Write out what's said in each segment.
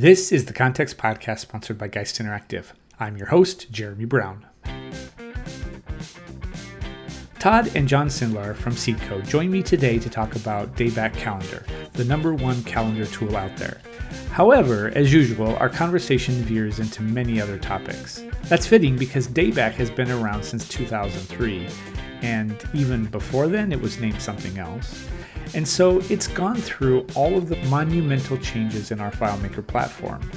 This is the Context Podcast sponsored by Geist Interactive. I'm your host, Jeremy Brown. Todd and John Sindelar from Seedcode join me today to talk about Dayback Calendar, the number one calendar tool out there. However, as usual, our conversation veers into many other topics. That's fitting because Dayback has been around since 2003, and even before then, it was named something else. And so it's gone through all of the monumental changes in our FileMaker platform.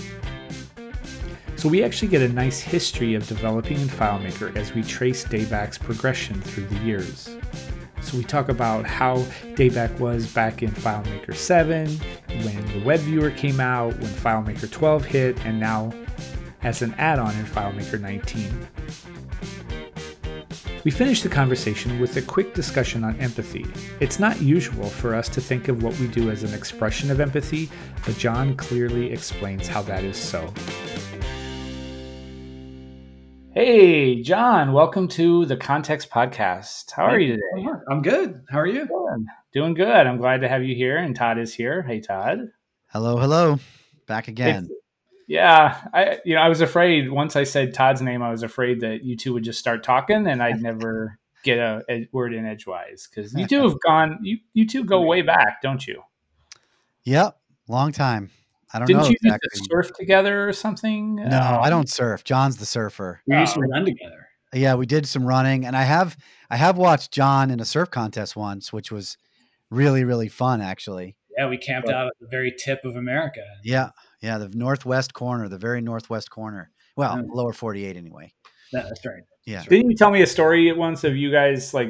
So we actually get a nice history of developing in FileMaker as we trace Dayback's progression through the years. So we talk about how Dayback was back in FileMaker 7, when the web viewer came out, when FileMaker 12 hit, and now as an add-on in FileMaker 19. We finish the conversation with a quick discussion on empathy. It's not usual for us to think of what we do as an expression of empathy, but John clearly explains how that is so. Hey, John, welcome to the Context Podcast. How are you today? I'm good. How are you? Good. Doing good. I'm glad to have you here, and Todd is here. Hey, Todd. Hello, hello. Back again. It's, yeah, I you know I was afraid once I said Todd's name, I was afraid that you two would just start talking and I'd never get a, a word in edgewise because you two have gone you you two go way back, don't you? Yep, long time. I don't know. Didn't you exactly. used to surf together or something? No, um, I don't surf. John's the surfer. We used to Oh. run together. Yeah, we did some running, and I have I have watched John in a surf contest once, which was really really fun actually. Yeah, we camped out at the very tip of America. Yeah, yeah, the northwest corner, the very northwest corner. Well, Yeah. lower forty eight anyway. Yeah, that's right. Yeah. That's right. Didn't you tell me a story at once of you guys like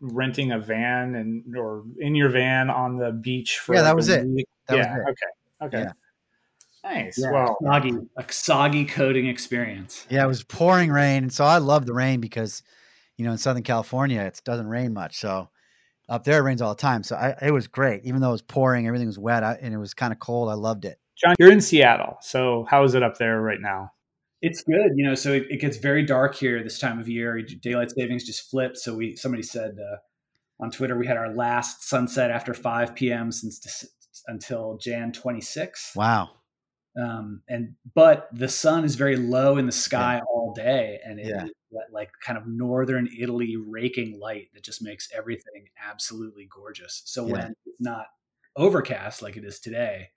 renting a van and or in your van on the beach for Yeah, that was it. week? That was yeah. it. Okay. Okay. Yeah. Nice. Yeah, Well, soggy, a soggy coding experience. Yeah, it was pouring rain, and so I love the rain because, you know, in Southern California it doesn't rain much. So up there it rains all the time. So I, it was great, even though it was pouring, everything was wet, I, and it was kind of cold. I loved it. John, you're in Seattle. So how is it up there right now? It's good, you know. So it, it gets very dark here this time of year. Daylight savings just flipped. So we somebody said uh, on Twitter we had our last sunset after 5 p.m. since Dec- until Jan 26. Wow. um, and but the sun is very low in the sky all day and it Yeah. that, like kind of northern italy raking light that just makes everything absolutely gorgeous so Yeah. when it's not overcast like it is today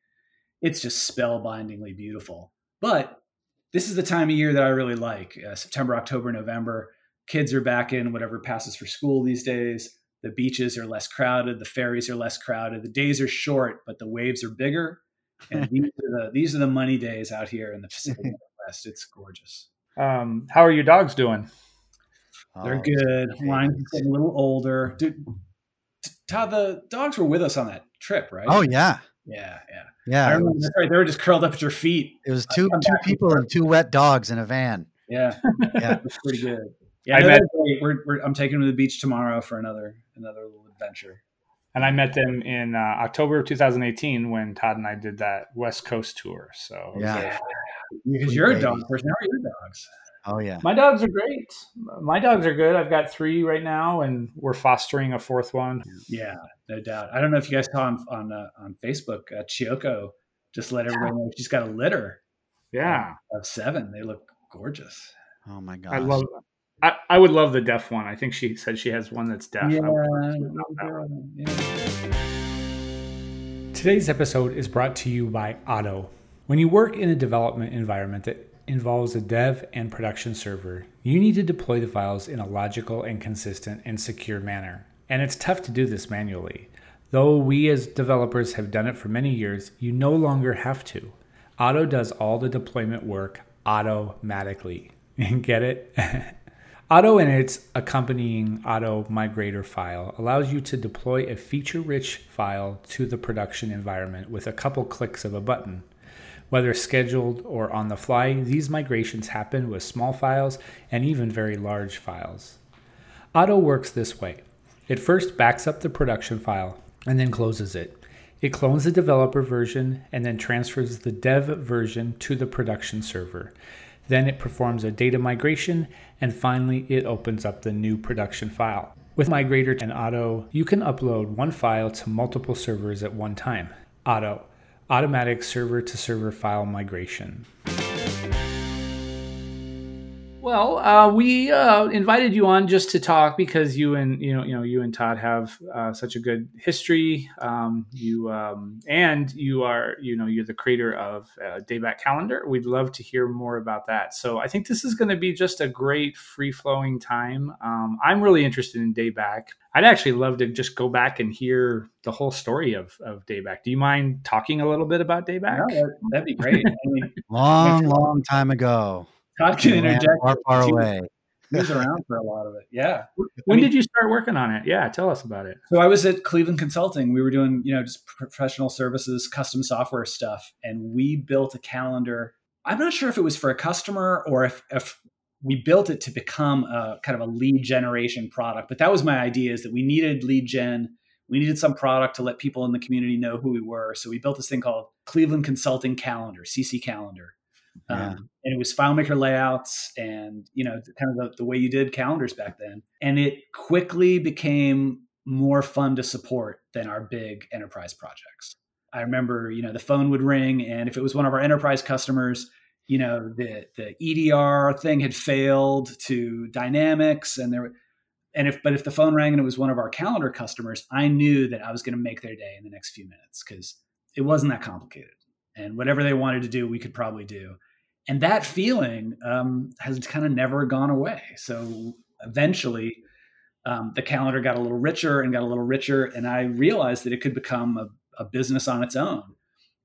it's just spellbindingly beautiful but this is the time of year that i really like uh, september october november kids are back in whatever passes for school these days the beaches are less crowded the ferries are less crowded the days are short but the waves are bigger and these are the these are the money days out here in the Pacific Northwest. It's gorgeous. Um, how are your dogs doing? They're Oh, good. okay. Mine's getting a little older. Dude, Todd, the dogs were with us on that trip, right? Oh yeah, yeah, yeah. Yeah. It remember. was, That's right. They were just curled up at your feet. it was two two people and two wet dogs in a van. Yeah, Yeah. it was pretty good. Yeah, I met, great. We're, we're, I'm taking them to the beach tomorrow for another another little adventure. And I met them in uh, October of 2018 when Todd and I did that West Coast tour. So it was Yeah. a- Because you're a dog babies. person. How are your dogs? Oh yeah. my dogs are great. My dogs are good. I've got three right now, and we're fostering a fourth one. Yeah, no doubt. I don't know if you guys saw on on, uh, on Facebook, uh, Chiyoko just let everybody know she's got a litter Yeah, of seven. They look gorgeous. Oh my god. I love. I, I would love the deaf one. I think she said she has one that's deaf. Yeah, would love to adopt that one. yeah. Today's episode is brought to you by Otto. When you work in a development environment that involves a dev and production server, you need to deploy the files in a logical and consistent and secure manner. And it's tough to do this manually. Though we as developers have done it for many years, you no longer have to. Otto does all the deployment work automatically. Get it? Otto and its accompanying Otto Migrator file allows you to deploy a feature rich file to the production environment with a couple clicks of a button. Whether scheduled or on the fly, these migrations happen with small files and even very large files. Otto works this way it first backs up the production file and then closes it. It clones the developer version and then transfers the dev version to the production server. Then it performs a data migration, and finally, it opens up the new production file. With Migrator and Otto, you can upload one file to multiple servers at one time. Otto, automatic server to server file migration. Well, uh, we uh, invited you on just to talk because you and you know you know you and Todd have uh, such a good history. Um, you um, and you are you know you're the creator of uh, Dayback Calendar. We'd love to hear more about that. So I think this is going to be just a great free flowing time. Um, I'm really interested in Dayback. I'd actually love to just go back and hear the whole story of of Dayback. Do you mind talking a little bit about Dayback? No, that'd be great. I mean, long, long time ago. Todd can interject. Far, far away. He was around for a lot of it. Yeah. When I mean, did you start working on it? Yeah, tell us about it. So I was at Cleveland Consulting. We were doing, you know, just professional services, custom software stuff, and we built a calendar. I'm not sure if it was for a customer or if, if we built it to become a kind of a lead generation product. But that was my idea: is that we needed lead gen. We needed some product to let people in the community know who we were. So we built this thing called Cleveland Consulting Calendar, CC Calendar Um, and it was FileMaker layouts and, you know, kind of the, the way you did calendars back then. And it quickly became more fun to support than our big enterprise projects. I remember, you know, the phone would ring, and if it was one of our enterprise customers, you know, the the EDR thing had failed to Dynamics, and there, and if but if the phone rang and it was one of our calendar customers, I knew that I was going to make their day in the next few minutes because it wasn't that complicated and whatever they wanted to do, we could probably do. And that feeling um, has kind of never gone away. So eventually, um, the calendar got a little richer and got a little richer, and I realized that it could become a, a business on its own.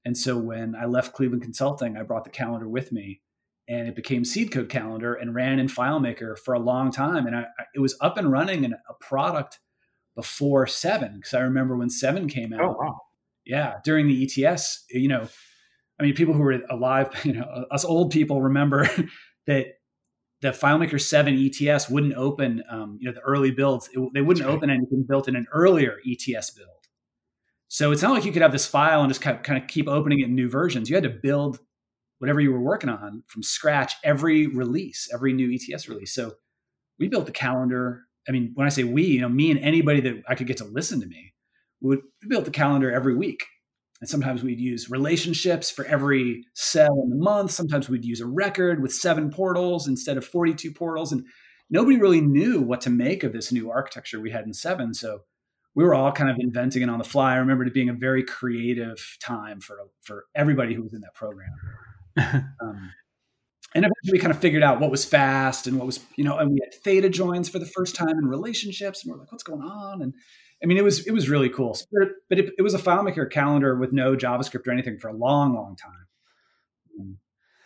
And so when I left Cleveland Consulting, I brought the calendar with me, and it became Seed Code Calendar and ran in FileMaker for a long time. And I, it was up and running in a product before seven because I remember when seven came out. Oh wow! Yeah, during the ETS, you know, I mean, people who were alive, you know, us old people remember that the FileMaker 7 ETS wouldn't open, um, you know, the early builds. It, they wouldn't open anything built in an earlier ETS build. So it's not like you could have this file and just kind of, kind of keep opening it in new versions. You had to build whatever you were working on from scratch every release, every new ETS release. So we built the calendar. I mean, when I say we, you know, me and anybody that I could get to listen to me, would we built the calendar every week and sometimes we'd use relationships for every cell in the month. Sometimes we'd use a record with seven portals instead of 42 portals. And nobody really knew what to make of this new architecture we had in seven. So we were all kind of inventing it on the fly. I remember it being a very creative time for, for everybody who was in that program. um, and eventually we kind of figured out what was fast and what was, you know, and we had theta joins for the first time in relationships. And we're like, what's going on? And I mean, it was it was really cool, but it, it was a FileMaker calendar with no JavaScript or anything for a long, long time. Mm.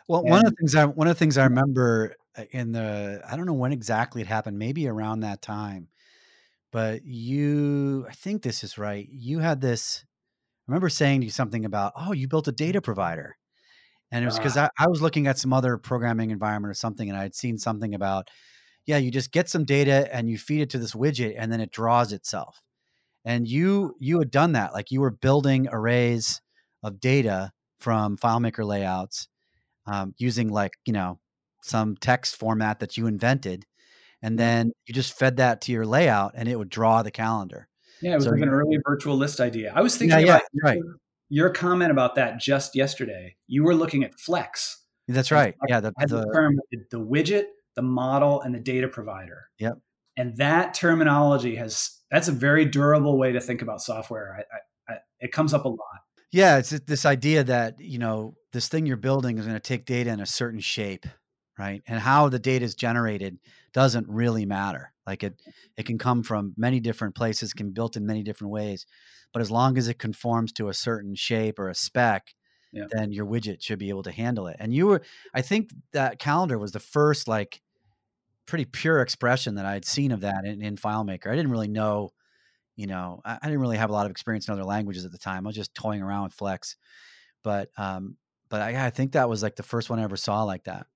Well, and, one of the things I one of the things I remember uh, in the I don't know when exactly it happened, maybe around that time, but you I think this is right. You had this. I remember saying to you something about, oh, you built a data provider, and it was because uh, I, I was looking at some other programming environment or something, and I had seen something about, yeah, you just get some data and you feed it to this widget, and then it draws itself and you you had done that like you were building arrays of data from FileMaker layouts um, using like you know some text format that you invented and then you just fed that to your layout and it would draw the calendar. Yeah it was so like an early virtual list idea. I was thinking yeah, about yeah, right. your comment about that just yesterday. You were looking at flex. That's right. Yeah the, the, the, term, the widget the model and the data provider. Yep and that terminology has that's a very durable way to think about software. I, I, I, it comes up a lot. Yeah, it's this idea that you know this thing you're building is going to take data in a certain shape, right? And how the data is generated doesn't really matter. Like it, it can come from many different places, can be built in many different ways, but as long as it conforms to a certain shape or a spec, yeah. then your widget should be able to handle it. And you were, I think that calendar was the first like pretty pure expression that I had seen of that in, in FileMaker. I didn't really know, you know, I, I, didn't really have a lot of experience in other languages at the time. I was just toying around with Flex, but um, but I, I think that was like the first one I ever saw like that.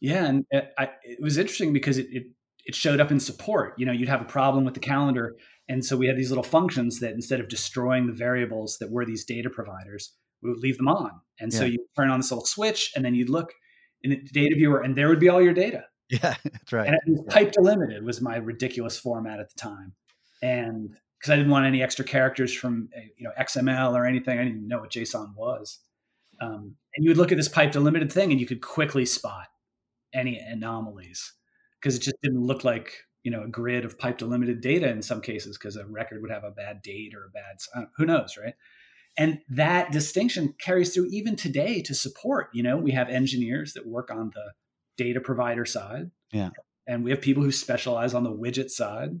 Yeah, and it, uh, I, it was interesting because it, it it showed up in support. You know, you'd have a problem with the calendar, and so we had these little functions that instead of destroying the variables that were these data providers, we would leave them on. And yeah. so you turn on this little switch, and then you'd look in the data viewer, and there would be all your data. Yeah, that's right. And it was pipe delimited was my ridiculous format at the time, and because I didn't want any extra characters from eh, you know XML or anything, I didn't even know what JSON was. Um, and you would look at this pipe delimited thing and you could quickly spot any anomalies because it just didn't look like you know a grid of pipe delimited data in some cases because a record would have a bad date or a bad who knows right and that distinction carries through even today to support you know we have engineers that work on the data provider side. Yeah. And we have people who specialize on the widget side.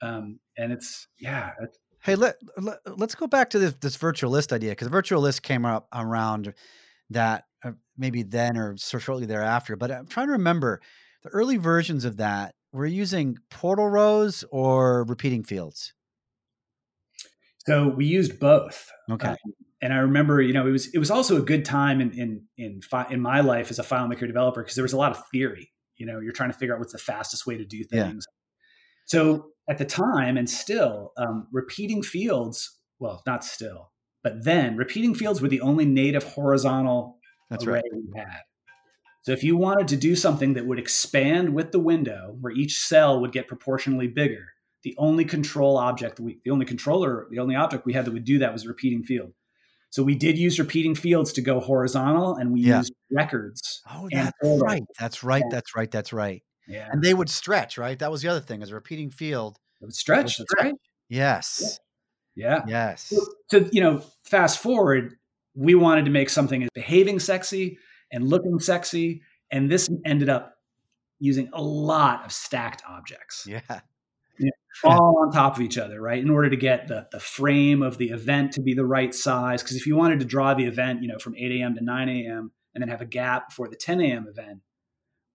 Um, and it's yeah it's, hey let, let us go back to this this virtual list idea because virtual list came up around that uh, maybe then or so shortly thereafter. But i'm trying to remember the early versions of that were using portal rows or repeating fields? So we used both. Okay. Um, and I remember, you know, it was it was also a good time in in in, fi- in my life as a FileMaker developer because there was a lot of theory. You know, you're trying to figure out what's the fastest way to do things. Yeah. So at the time, and still, um, repeating fields. Well, not still, but then repeating fields were the only native horizontal That's array right. we had. So if you wanted to do something that would expand with the window, where each cell would get proportionally bigger, the only control object we, the only controller, the only object we had that would do that was repeating field. So we did use repeating fields to go horizontal, and we Yeah. used records. oh that's right that's right Yeah. that's right that's right Yeah, and they would stretch right that was the other thing as a repeating field it would stretch. would That's right. yes Yeah. yes So you know, fast forward, we wanted to make something behaving sexy and looking sexy, and this ended up using a lot of stacked objects. yeah all on top of each other, right? In order to get the, the frame of the event to be the right size. Because if you wanted to draw the event, you know, from 8 a.m. to 9 a.m. and then have a gap before the 10 a.m. event,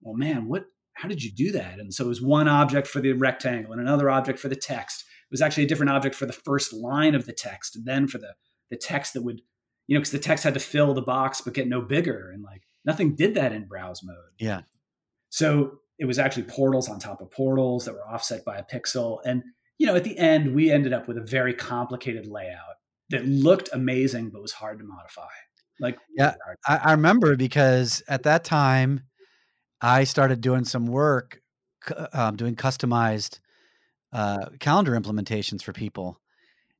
well, man, what? How did you do that? And so it was one object for the rectangle and another object for the text. It was actually a different object for the first line of the text, and then for the the text that would, you know, because the text had to fill the box but get no bigger, and like nothing did that in browse mode. yeah So it was actually portals on top of portals that were offset by a pixel. And, you know, at the end, we ended up with a very complicated layout that looked amazing, but was hard to modify. Like, Yeah. I, I remember because at that time I started doing some work, um, doing customized uh, calendar implementations for people,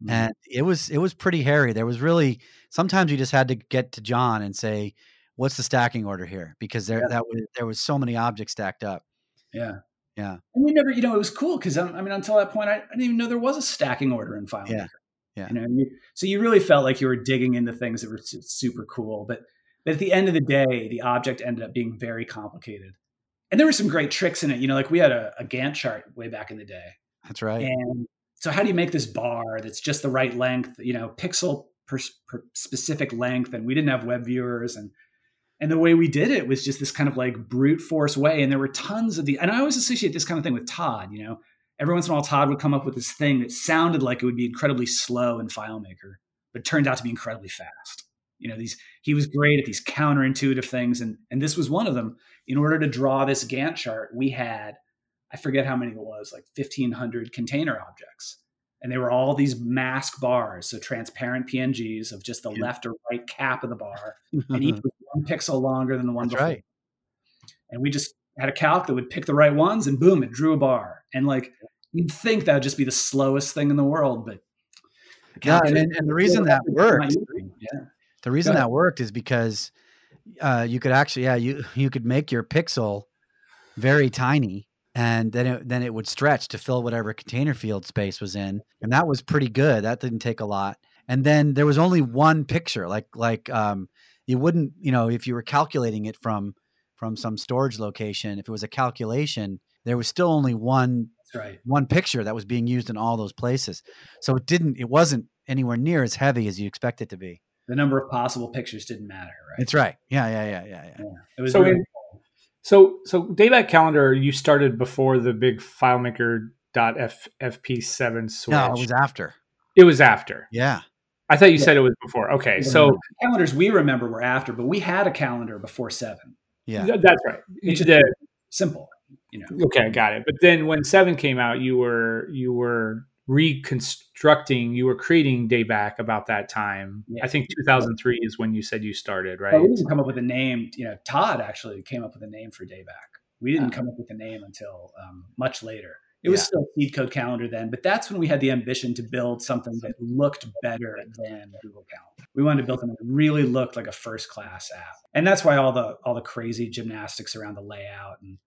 Mm-hmm. and it was it was pretty hairy. There was really sometimes you just had to get to John and say, "What's the stacking order here?" Because there Yeah. that was there was so many objects stacked up. yeah. Yeah. And we never, you know, it was cool because I mean, until that point, I, I didn't even know there was a stacking order in FileMaker. Yeah. Yeah. You know, you, so you really felt like you were digging into things that were su- super cool. But, but at the end of the day, the object ended up being very complicated. And there were some great tricks in it. You know, like we had a, a Gantt chart way back in the day. That's right. And so, how do you make this bar that's just the right length, you know, pixel per, per specific length? And we didn't have web viewers, and and the way we did it was just this kind of like brute force way. And there were tons of the, and I always associate this kind of thing with Todd. You know, every once in a while, Todd would come up with this thing that sounded like it would be incredibly slow in FileMaker, but turned out to be incredibly fast. You know, these he was great at these counterintuitive things, and and this was one of them. In order to draw this Gantt chart, we had I forget how many it was, like 1500 container objects. And they were all these mask bars, so transparent PNGs of just the Yeah. left or right cap of the bar, and each was one pixel longer than the one That's before. right. And we just had a calc that would pick the right ones, and boom, it drew a bar. And like you'd think that would just be the slowest thing in the world, but Yeah, calc- and, and the reason that worked, yeah, the reason that worked is because uh, you could actually, yeah, you you could make your pixel very tiny, and then it then it would stretch to fill whatever container field space was in, and that was pretty good. That didn't take a lot. And then there was only one picture, like like um, you wouldn't, you know, if you were calculating it from from some storage location, if it was a calculation, there was still only one right. one picture that was being used in all those places. So it didn't, it wasn't anywhere near as heavy as you expect it to be. The number of possible pictures didn't matter, right? That's right. Yeah, yeah, yeah, yeah, yeah. Yeah. It was So really in- So so dayback calendar you started before the big FileMaker .fp7 switch. No, it was after. It was after. Yeah. I thought you Yeah. said it was before. Okay, so calendars we remember were after, but we had a calendar before seven. Yeah. th- that's right. It's just The- simple, you know. okay, I got it. But then when seven came out, you were you were reconstructing, you were creating Dayback about that time. Yeah. I think 2003 is when you said you started, right? But we didn't come up with a name. You know, Todd actually came up with a name for Dayback. We didn't Ah. come up with a name until um, much later. It was still Seed Code Calendar then, but that's when we had the ambition to build something that looked better than Google Calendar. We wanted to build something that really looked like a first class app, and that's why all the all the crazy gymnastics around the layout and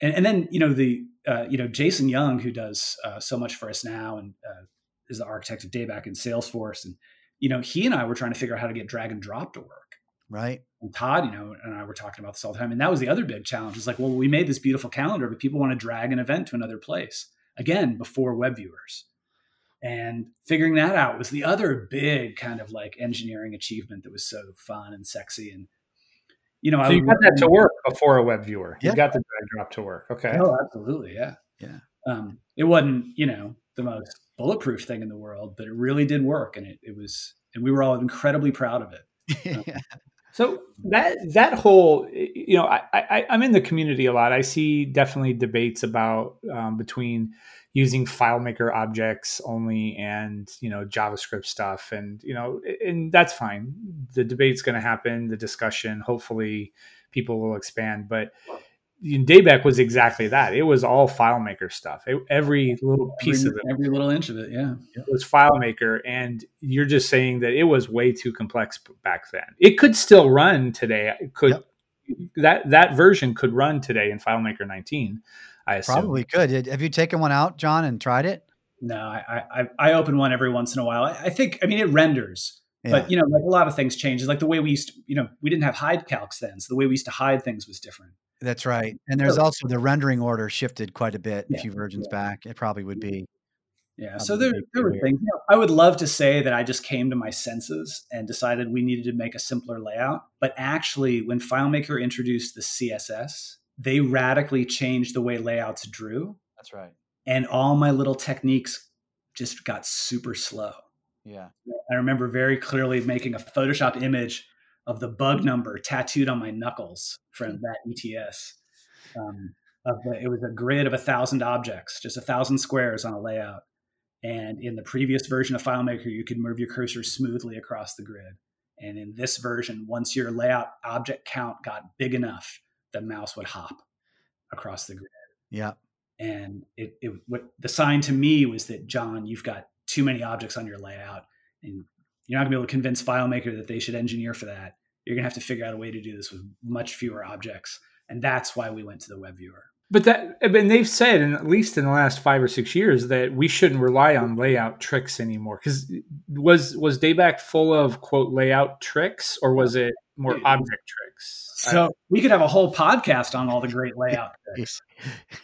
and, and then you know the uh, you know Jason Young who does uh, so much for us now and uh, is the architect of Dayback in Salesforce, and you know he and I were trying to figure out how to get drag and drop to work. Right. And Todd, you know, and I were talking about this all the time. And that was the other big challenge. It's like, well, we made this beautiful calendar, but people want to drag an event to another place. Again, before web viewers. And figuring that out was the other big kind of like engineering achievement that was so fun and sexy. And you know, so I you got that to work before a web viewer. Yeah. You got the drag drop to work. Okay. Oh, absolutely, yeah, Yeah. Um, it wasn't, you know, the most bulletproof thing in the world, but it really did work, and it, it was, and we were all incredibly proud of it. So that that whole, you know, I, I I'm in the community a lot. I see definitely debates about um, between using FileMaker objects only and you know JavaScript stuff, and you know, and that's fine. The debate's going to happen. The discussion, hopefully, people will expand, but. Dayback was exactly that. It was all FileMaker stuff. It, every little piece every, of it every little inch of it, yeah. it was FileMaker, and you're just saying that it was way too complex back then. It could still run today. It could Yep. that that version could run today in FileMaker 19? I assume. Probably could. Have you taken one out, John, and tried it? No, I, I I open one every once in a while. I, I think, I mean, it renders, Yeah. but you know, like a lot of things change. It's like the way we used, to, you know, we didn't have hide calcs then, so the way we used to hide things was different. That's right. And there's So- also the rendering order shifted quite a bit a few versions back. It probably would be. Yeah. So there, there were things. You know, I would love to say that I just came to my senses and decided we needed to make a simpler layout. But actually, when FileMaker introduced the CSS, they radically changed the way layouts drew, That's right. and all my little techniques just got super slow. Yeah. I remember very clearly making a Photoshop image of the bug number tattooed on my knuckles from that ETS. Um, of the, it was a grid of a thousand objects, just a thousand squares on a layout. And in the previous version of FileMaker, you could move your cursor smoothly across the grid. And in this version, once your layout object count got big enough, the mouse would hop across the grid Yeah. and it, it what the sign to me was that john you've got too many objects on your layout and you're not going to be able to convince filemaker that they should engineer for that you're going to have to figure out a way to do this with much fewer objects and that's why we went to the web viewer But that, and they've said, and at least in the last five or six years, that we shouldn't rely on layout tricks anymore. Because was was Dayback full of quote layout tricks, or was it more Yeah. object tricks? so we could have a whole podcast on all the great layout tricks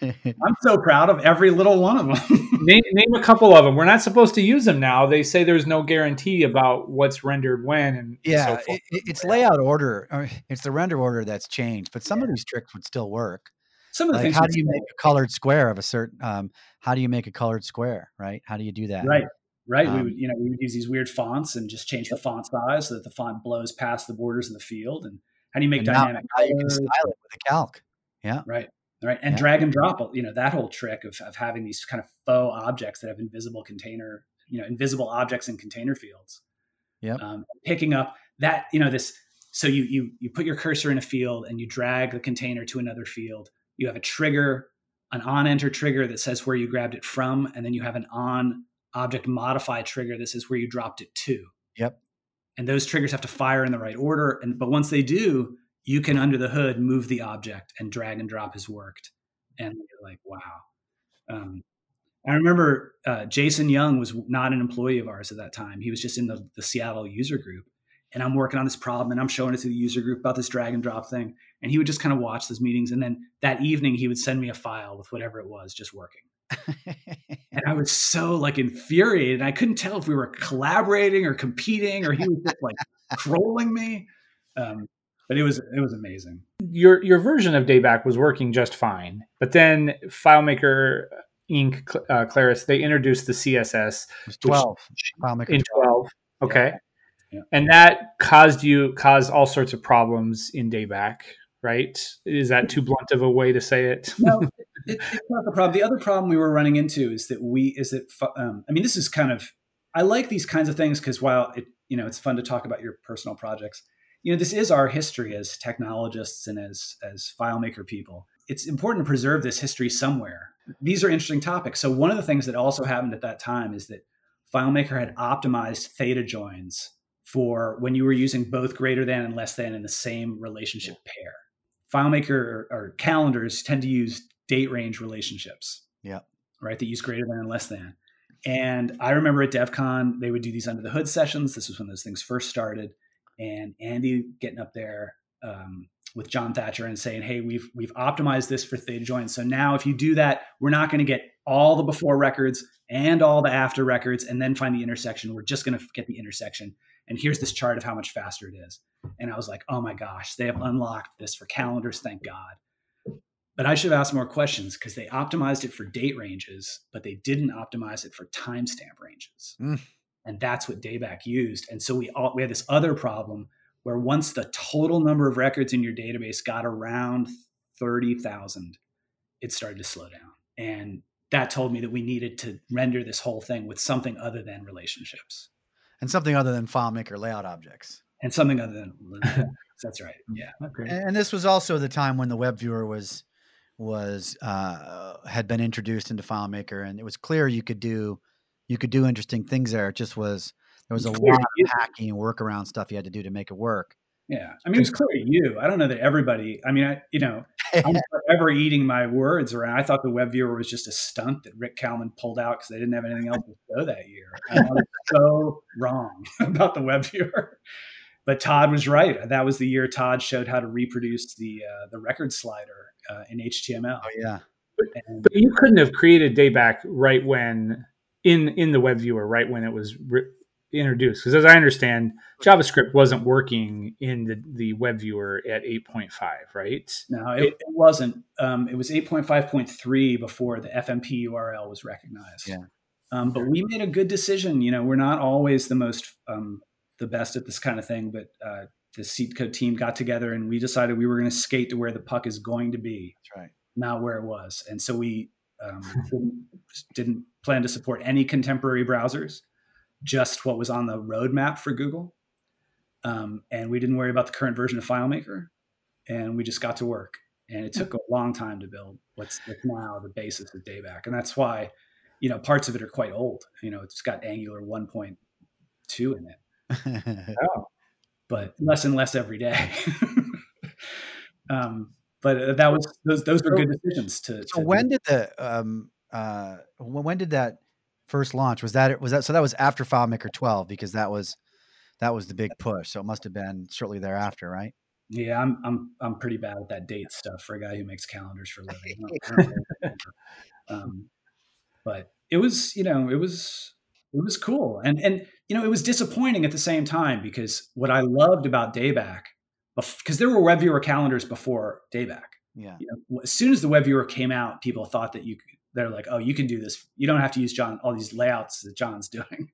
i'm so proud of every little one of them name, name a couple of them. We're not supposed to use them now. They say there's no guarantee about what's rendered when, and yeah. so forth. it, it- it's layout order. or It's the render order that's changed, but some of these tricks would still work. some of the Like, things how do you make a colored square of a certain? Um, how do you make a colored square? Right? How do you do that? Right. Right. we Um, would, you know, we would use these weird fonts and just change the font size so that the font blows past the borders of the field. And how do you make And now, dynamic now you can style it with a calc. Yeah. Right. Right. And Yeah. drag and drop, you know, that whole trick of, of having these kind of faux objects that have invisible container, you know, invisible objects in container fields. Yeah. Um, picking up that, you know, this, so you, you, you put your cursor in a field and you drag the container to another field. You have a trigger, an on enter trigger that says where you grabbed it from. And then you have an on object modify trigger This is where you dropped it to. Yep. And those triggers have to fire in the right order. And, but once they do, you can under the hood move the object and drag and drop has worked and you're like wow um, i remember uh, jason young was not an employee of ours at that time he was just in the, the seattle user group and i'm working on this problem and i'm showing it to the user group about this drag and drop thing and he would just kind of watch those meetings and then that evening he would send me a file with whatever it was just working and i was so like infuriated i couldn't tell if we were collaborating or competing or he was just like trolling me um, but it was it was amazing your your version of Dayback was working just fine, but then FileMaker Inc. Uh, Claris they introduced the CSS twelve. FileMaker in 12. 12. Okay. Yeah. And that caused you caused all sorts of problems in Dayback, right? Is that too blunt of a way to say it? no, it, it's not the problem. The other problem we were running into is that we is that um, I mean this is kind of I like these kinds of things because while it you know it's fun to talk about your personal projects, you know this is our history as technologists and as as FileMaker people. it's important to preserve this history somewhere. These are interesting topics. So one of the things that also happened at that time is that FileMaker had optimized theta joins for when you were using both greater than and less than in the same relationship pair. FileMaker or, or calendars tend to use date range relationships. Yeah. Right. That use greater than and less than. And I remember at DevCon, they would do these under the hood sessions. This was when those things first started. And Andy getting up there um, with John Thatcher and saying, "Hey, we've we've optimized this for theta joins. So now, if you do that, we're not going to get all the before records and all the after records, and then find the intersection. We're just going to get the intersection. And here's this chart of how much faster it is." And I was like, "Oh my gosh, they have unlocked this for calendars. Thank God." But I should have asked more questions because they optimized it for date ranges, but they didn't optimize it for timestamp ranges. Mm. And that's what Dayback used. And so we all, we had this other problem where once the total number of records in your database got around 30,000, it started to slow down. And that told me that we needed to render this whole thing with something other than relationships. And something other than FileMaker layout objects. And something other than that's right. Yeah. Okay. And this was also the time when the web viewer was was uh, had been introduced into FileMaker, and it was clear you could do you could do interesting things there. It just was there was a lot of hacking and workaround stuff you had to do to make it work. Yeah, I mean, it was clear you. I don't know that everybody. I mean, I you know, I'm forever eating my words around. I thought the web viewer was just a stunt that Rick Kalman pulled out because they didn't have anything else to show that year. I was so wrong about the web viewer. But Todd was right. That was the year Todd showed how to reproduce the uh, the record slider uh, in HTML. Oh yeah. And, but you couldn't have created Dayback right when in in the web viewer right when it was re- introduced because as i understand javascript wasn't working in the, the web viewer at 8.5 right? No it, it wasn't. Um, it was 8.5.3 before the fmp url was recognized. Yeah. Um, but we made a good decision. You know we're not always the most um, the best at this kind of thing but uh, the seed code team got together and we decided we were going to skate to where the puck is going to be that's right. not where it was. And so we um, didn't, didn't plan to support any contemporary browsers just what was on the roadmap for Google. Um, and we didn't worry about the current version of FileMaker. And we just got to work. And it took a long time to build what's, what's now the basis of Dayback. And that's why, you know, parts of it are quite old. You know, it's got Angular 1.2 in it. oh. But less and less every day. um, but that was those those were good decisions to. So when do. did the um uh when did that first launch was that it was that so that was after FileMaker 12 because that was that was the big push. So it must have been shortly thereafter, right? Yeah, I'm I'm I'm pretty bad at that date stuff for a guy who makes calendars for a living. um, but it was, you know, it was it was cool, and and you know, it was disappointing at the same time because what I loved about Dayback, because there were web viewer calendars before Dayback. Yeah. You know, as soon as the web viewer came out, people thought that you they're like, oh, you can do this. You don't have to use John all these layouts that John's doing.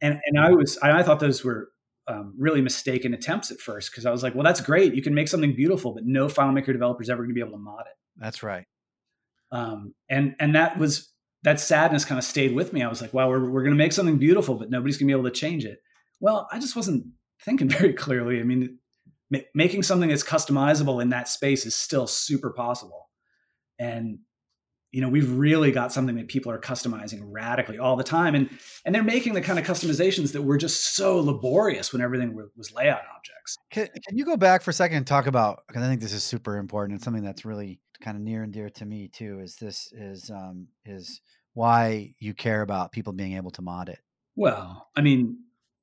And and I was I thought those were um, really mistaken attempts at first because I was like, well, that's great. You can make something beautiful, but no FileMaker developer is ever going to be able to mod it. That's right. Um, and and that was that sadness kind of stayed with me. I was like, wow, we're we're going to make something beautiful, but nobody's going to be able to change it. Well, I just wasn't thinking very clearly. I mean, ma- making something that's customizable in that space is still super possible. And you know we've really got something that people are customizing radically all the time. And and they're making the kind of customizations that were just so laborious when everything was layout objects. Can, can you go back for a second and talk about because i think this is super important and something that's really kind of near and dear to me too is this is um is why you care about people being able to mod it? Well i mean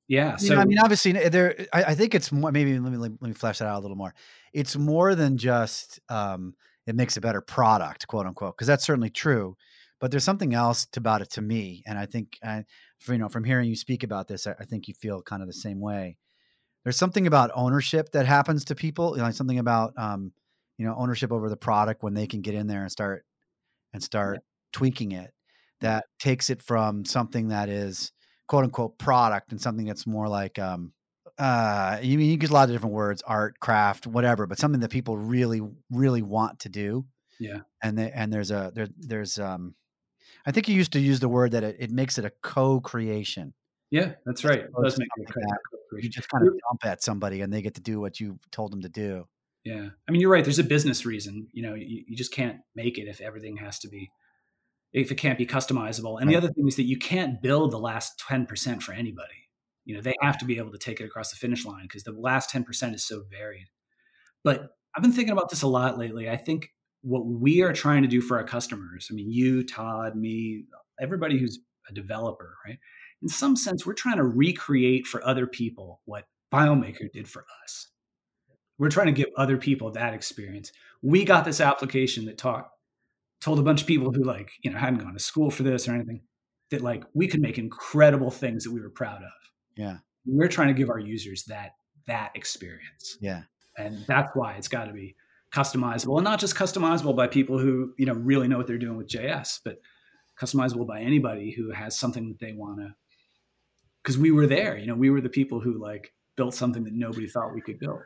yeah so you know, i mean obviously there I, I, think it's more maybe let me let me flesh that out a little more. It's more than just um it makes a better product, quote unquote, because that's certainly true. But there's something else about it to me, and I think, I, for, you know, from hearing you speak about this, I, I, think you feel kind of the same way. There's something about ownership that happens to people, you know, something about, um, you know, ownership over the product when they can get in there and start and start yeah. tweaking it. That takes it from something that is quote unquote product and something that's more like um, uh you mean you use a lot of different words art craft whatever but something that people really really want to do yeah and they, and there's a there, there's um i think you used to use the word that it, it makes it a co-creation yeah that's right it does make it you just kind of dump at somebody and they get to do what you told them to do Yeah. I mean, you're right. There's a business reason. You know, you, you just can't make it if everything has to be, if it can't be customizable. And right. the other thing is that you can't build the last 10% for anybody. You know, they have to be able to take it across the finish line because the last 10% is so varied. But I've been thinking about this a lot lately. I think what we are trying to do for our customers, I mean, you, Todd, me, everybody who's a developer, right? In some sense, we're trying to recreate for other people what FileMaker did for us. We're trying to give other people that experience. We got this application that taught, told a bunch of people who like, you know, hadn't gone to school for this or anything, that like we could make incredible things that we were proud of. Yeah. We're trying to give our users that that experience. Yeah. And that's why it's got to be customizable and not just customizable by people who you know really know what they're doing with js but customizable by anybody who has something that they want to because we were there you know we were the people who like built something that nobody thought we could build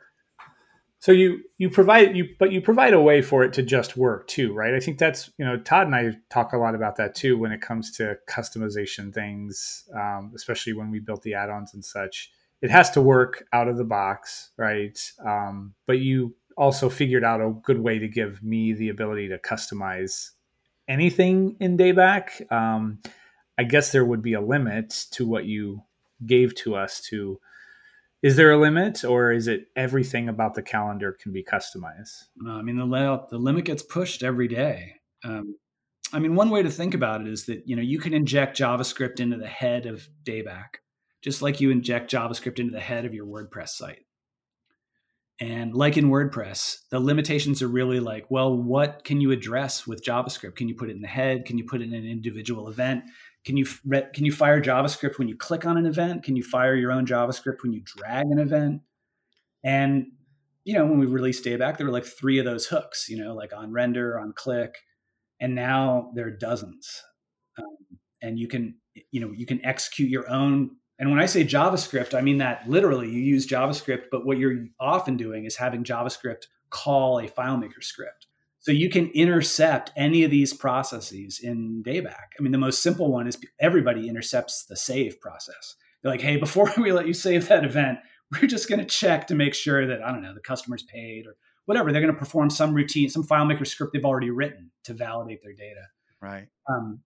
so you you provide you but you provide a way for it to just work too right? I think that's you know todd and i talk a lot about that too when it comes to customization things um, especially when we built the add-ons and such. It has to work out of the box right? Um, but you also figured out a good way to give me the ability to customize anything in Dayback. Um, I guess there would be a limit to what you gave to us to is there a limit or is it everything about the calendar can be customized uh, i mean the layout the limit gets pushed every day um, i mean one way to think about it is that you know you can inject javascript into the head of dayback just like you inject javascript into the head of your wordpress site and like in WordPress, the limitations are really like, well, what can you address with JavaScript? Can you put it in the head? Can you put it in an individual event? Can you can you fire JavaScript when you click on an event? Can you fire your own JavaScript when you drag an event? And you know, when we released Dayback, there were like three of those hooks. You know, like on render, on click, and now there are dozens. Um, and you can you know you can execute your own and when I say JavaScript, I mean that literally you use JavaScript, but what you're often doing is having JavaScript call a FileMaker script. So you can intercept any of these processes in Dayback. I mean, the most simple one is everybody intercepts the save process. They're like, hey, before we let you save that event, we're just going to check to make sure that, I don't know, the customer's paid or whatever. They're going to perform some routine, some FileMaker script they've already written to validate their data. Right. Um,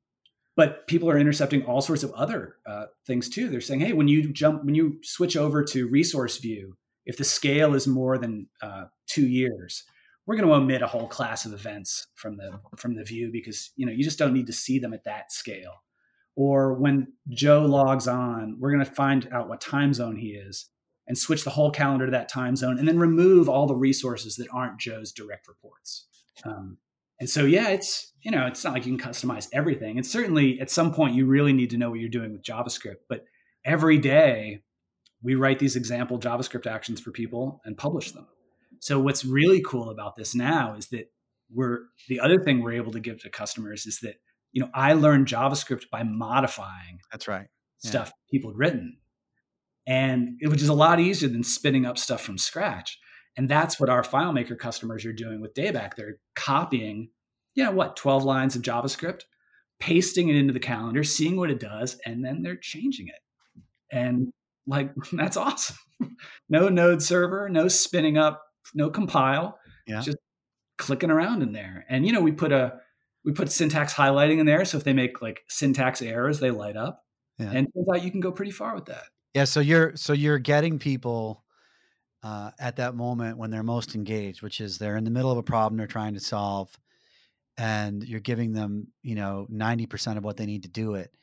but people are intercepting all sorts of other uh, things too. They're saying, hey, when you jump, when you switch over to resource view, if the scale is more than uh, two years, we're going to omit a whole class of events from the from the view because you know you just don't need to see them at that scale. Or when Joe logs on, we're going to find out what time zone he is and switch the whole calendar to that time zone, and then remove all the resources that aren't Joe's direct reports. Um, and so, yeah, it's you know, it's not like you can customize everything. And certainly, at some point, you really need to know what you're doing with JavaScript. But every day, we write these example JavaScript actions for people and publish them. So, what's really cool about this now is that we're the other thing we're able to give to customers is that you know I learned JavaScript by modifying. That's right. Stuff yeah. people had written, and it was just a lot easier than spinning up stuff from scratch. And that's what our FileMaker customers are doing with Dayback. They're copying, you know, what, 12 lines of JavaScript, pasting it into the calendar, seeing what it does, and then they're changing it. And like, that's awesome. no node server, no spinning up, no compile, yeah. just clicking around in there. And, you know, we put a, we put syntax highlighting in there. So if they make like syntax errors, they light up. Yeah. And turns out you can go pretty far with that. Yeah. So you're, so you're getting people uh, at that moment when they're most engaged, which is they're in the middle of a problem they're trying to solve, and you're giving them, you know, ninety percent of what they need to do it,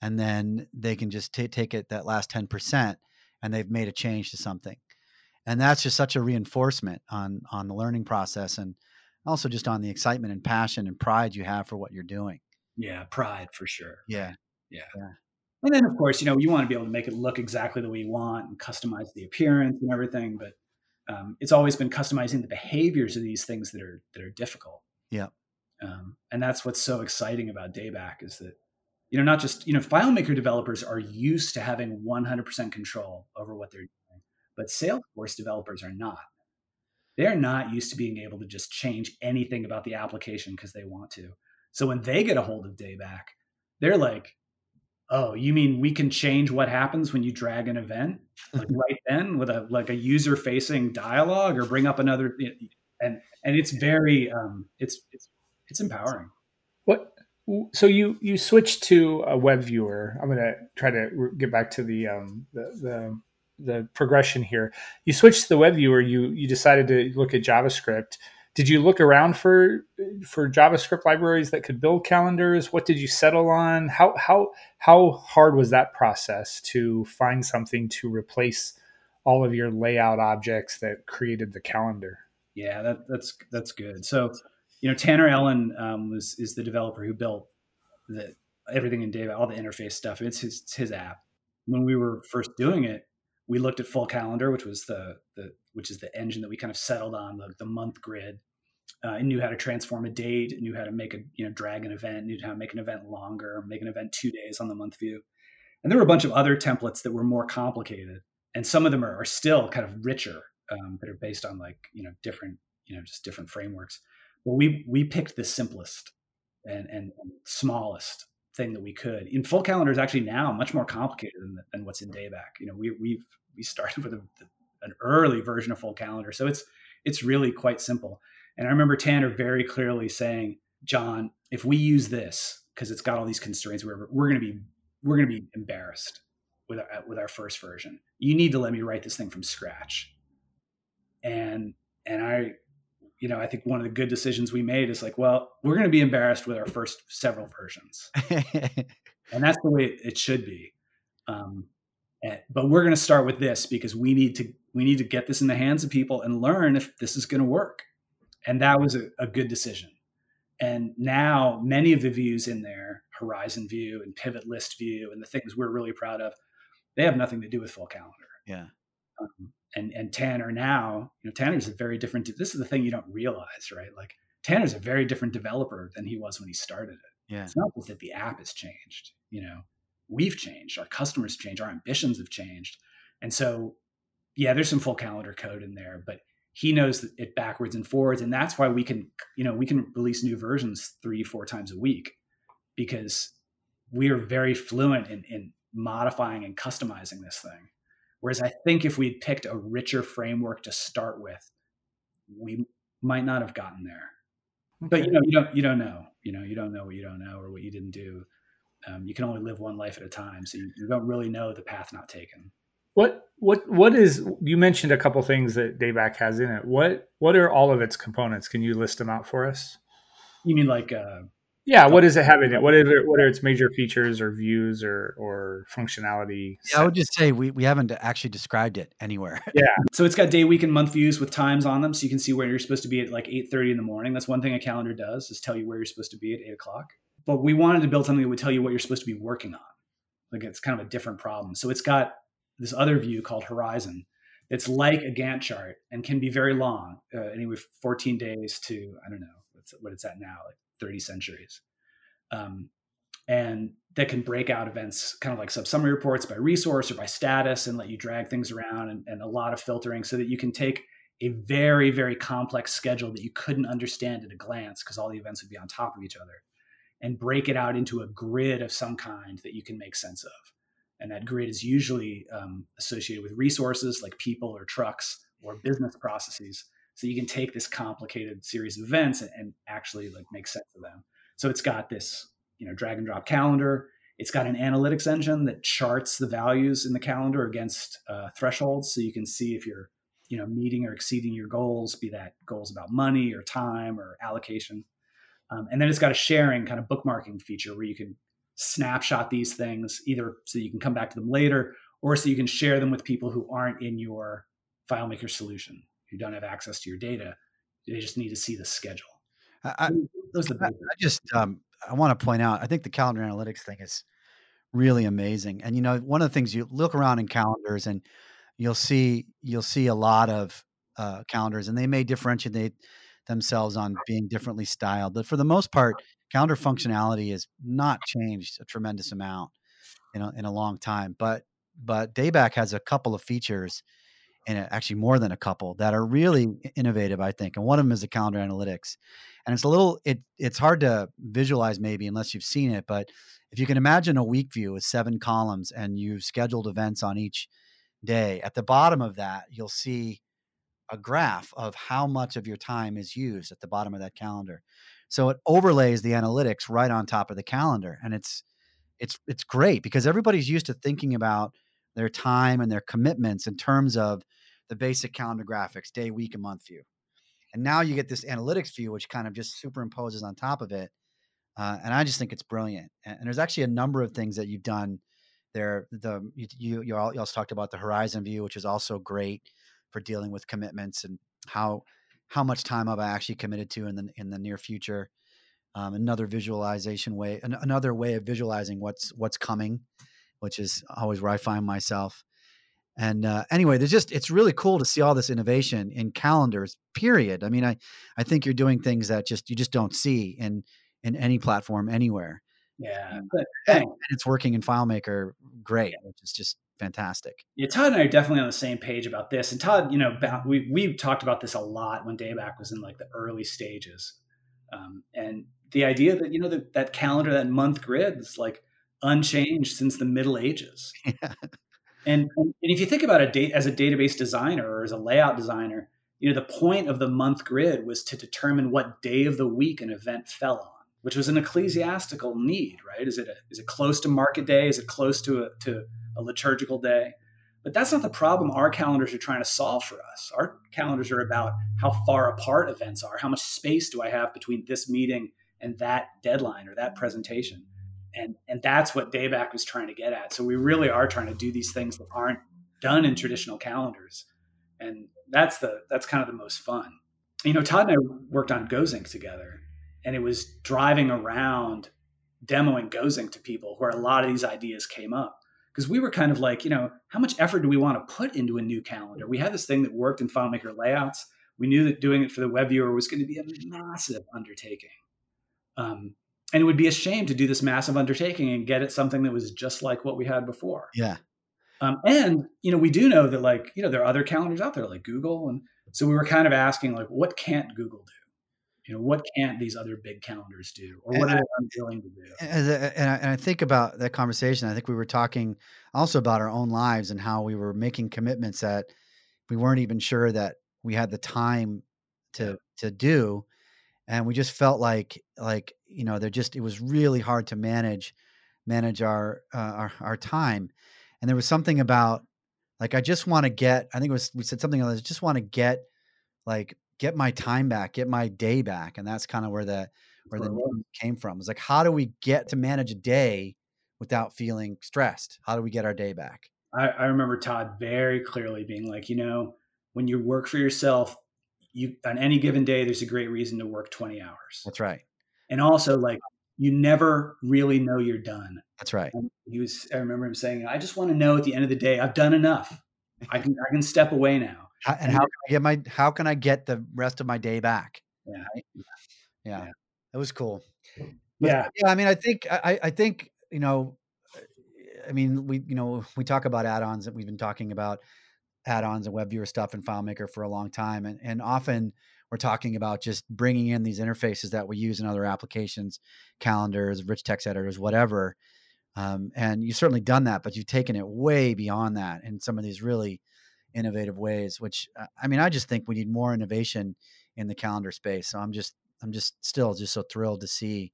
and then they can just t- take it that last ten percent, and they've made a change to something, and that's just such a reinforcement on on the learning process, and also just on the excitement and passion and pride you have for what you're doing. Yeah, pride for sure. Yeah. Yeah. yeah. And then, of course, you know, you want to be able to make it look exactly the way you want and customize the appearance and everything. But um, it's always been customizing the behaviors of these things that are that are difficult. Yeah. Um, and that's what's so exciting about Dayback is that you know not just you know FileMaker developers are used to having 100% control over what they're but Salesforce developers are not. They're not used to being able to just change anything about the application because they want to. So when they get a hold of Dayback, they're like, oh, you mean we can change what happens when you drag an event like right then with a like a user facing dialogue or bring up another and and it's very um, it's it's it's empowering. What so you you switch to a web viewer. I'm going to try to get back to the um, the, the the progression here. You switched to the web viewer. You you decided to look at JavaScript. Did you look around for for JavaScript libraries that could build calendars? What did you settle on? How how how hard was that process to find something to replace all of your layout objects that created the calendar? Yeah, that, that's that's good. So, you know, Tanner Ellen um, was is the developer who built the everything in Dave, all the interface stuff. It's his it's his app. When we were first doing it, we looked at Full Calendar, which was the the which is the engine that we kind of settled on the, the month grid. Uh, and knew how to transform a date, knew how to make a you know drag an event, knew how to make an event longer, make an event two days on the month view. And there were a bunch of other templates that were more complicated, and some of them are, are still kind of richer um, that are based on like you know different you know just different frameworks. But we we picked the simplest and and smallest thing that we could. In full calendar is actually now much more complicated than, than what's in Dayback. You know, we we've we started with a, an early version of full calendar, so it's it's really quite simple. And I remember Tanner very clearly saying, "John, if we use this because it's got all these constraints, we're we're going to be we're going to be embarrassed with our, with our first version. You need to let me write this thing from scratch." And and I you know, I think one of the good decisions we made is like, well, we're going to be embarrassed with our first several versions, and that's the way it should be. Um, but we're going to start with this because we need to we need to get this in the hands of people and learn if this is going to work. And that was a, a good decision. And now many of the views in there, Horizon View and Pivot List View, and the things we're really proud of, they have nothing to do with full calendar. Yeah. Um, and and Tanner now, you know, Tanner's a very different. This is the thing you don't realize, right? Like Tanner's a very different developer than he was when he started it. Yeah. It's not just that the app has changed. You know, we've changed, our customers changed, our ambitions have changed, and so yeah, there's some full calendar code in there, but he knows it backwards and forwards, and that's why we can, you know, we can release new versions three, four times a week because we are very fluent in, in modifying and customizing this thing. Whereas I think if we'd picked a richer framework to start with, we might not have gotten there. Okay. But you know, you don't you don't know. You know, you don't know what you don't know or what you didn't do. Um, you can only live one life at a time, so you, you don't really know the path not taken. What what what is you mentioned a couple things that Dayback has in it. What what are all of its components? Can you list them out for us? You mean like uh, yeah, what does it have in it? What are what are its major features or views or or functionality? Yeah, I would just say we, we haven't actually described it anywhere. Yeah. So it's got day, week, and month views with times on them, so you can see where you're supposed to be at like eight thirty in the morning. That's one thing a calendar does is tell you where you're supposed to be at eight o'clock. But we wanted to build something that would tell you what you're supposed to be working on. Like it's kind of a different problem. So it's got this other view called Horizon. It's like a Gantt chart and can be very long, uh, anyway, 14 days to I don't know what it's at now, like 30 centuries. Um, and that can break out events kind of like sub summary reports by resource or by status and let you drag things around and, and, a lot of filtering so that you can take a very, very complex schedule that you couldn't understand at a glance because all the events would be on top of each other and break it out into a grid of some kind that you can make sense of. And that grid is usually um, associated with resources like people or trucks or business processes. So you can take this complicated series of events and, and actually like make sense of them. So it's got this, you know, drag and drop calendar. It's got an analytics engine that charts the values in the calendar against uh, thresholds, so you can see if you're, you know, meeting or exceeding your goals, be that goals about money or time or allocation. Um, and then it's got a sharing kind of bookmarking feature where you can snapshot these things either so you can come back to them later or so you can share them with people who aren't in your FileMaker solution, who don't have access to your data. They just need to see the schedule. I, those are the I, I just um, I want to point out. I think the calendar analytics thing is really amazing. And you know, one of the things you look around in calendars and you'll see you'll see a lot of uh, calendars, and they may differentiate themselves on being differently styled. But for the most part, calendar mm-hmm. functionality has not changed a tremendous amount in a, in a long time. But but Dayback has a couple of features and actually more than a couple that are really innovative, I think. And one of them is the calendar analytics. And it's a little it it's hard to visualize maybe unless you've seen it, but if you can imagine a week view with seven columns and you've scheduled events on each day, at the bottom of that, you'll see a graph of how much of your time is used at the bottom of that calendar. So it overlays the analytics right on top of the calendar and it's it's it's great because everybody's used to thinking about their time and their commitments in terms of the basic calendar graphics, day, week, and month view. And now you get this analytics view, which kind of just superimposes on top of it. Uh, and I just think it's brilliant. And, and, there's actually a number of things that you've done there. The you you, all you also talked about the horizon view, which is also great for dealing with commitments and how how much time have I actually committed to in the in the near future. Um, another visualization way, an, another way of visualizing what's what's coming, which is always where I find myself. And uh, anyway, there's just it's really cool to see all this innovation in calendars. Period. I mean, I I think you're doing things that just you just don't see in in any platform anywhere. Yeah, but and, and it's working in FileMaker great, which is just fantastic. Yeah, Todd and I are definitely on the same page about this. And Todd, you know, we we talked about this a lot when Dayback was in like the early stages, um, and the idea that you know that that calendar, that month grid, is like unchanged since the Middle Ages. Yeah. And, and if you think about a date as a database designer or as a layout designer, you know, the point of the month grid was to determine what day of the week an event fell on, which was an ecclesiastical need, right? Is it a, is it close to market day? Is it close to a, to a liturgical day? But that's not the problem our calendars are trying to solve for us. Our calendars are about how far apart events are. How much space do I have between this meeting and that deadline or that presentation? and and that's what Dayback was trying to get at. So we really are trying to do these things that aren't done in traditional calendars, and that's the that's kind of the most fun. You know, Todd and I worked on GoZync together, and it was driving around demoing GoZync to people where a lot of these ideas came up because we were kind of like, you know, how much effort do we want to put into a new calendar? We had this thing that worked in FileMaker layouts. We knew that doing it for the web viewer was going to be a massive undertaking. Um, and it would be a shame to do this massive undertaking and get it something that was just like what we had before. Yeah. Um, and you know, we do know that like you know there are other calendars out there like Google, and so we were kind of asking like, what can't Google do? You know, what can't these other big calendars do, or what and are they unwilling to do? And, and, I, and I think about that conversation. I think we were talking also about our own lives and how we were making commitments that we weren't even sure that we had the time to to do and we just felt like like you know they're just it was really hard to manage manage our uh, our our time and there was something about like i just want to get i think it was we said something like i just want to get like get my time back get my day back and that's kind of where the where the name came from it's like how do we get to manage a day without feeling stressed? How do we get our day back? I, I remember todd very clearly being like you know when you work for yourself you on any given day there's a great reason to work 20 hours. That's right. And also like you never really know you're done. That's right. And he was i remember him saying i just want to know at the end of the day i've done enough. I can i can step away now how, and, and how can i get my how can i get the rest of my day back yeah right? yeah. yeah it was cool but, yeah yeah i mean i think i i think you know i mean we you know we talk about add-ons that we've been talking about add-ons and web viewer stuff in FileMaker for a long time, and and often we're talking about just bringing in these interfaces that we use in other applications, calendars, rich text editors, whatever. Um, and you've certainly done that, but you've taken it way beyond that in some of these really innovative ways. Which uh, I mean, I just think we need more innovation in the calendar space. So I'm just I'm just still just so thrilled to see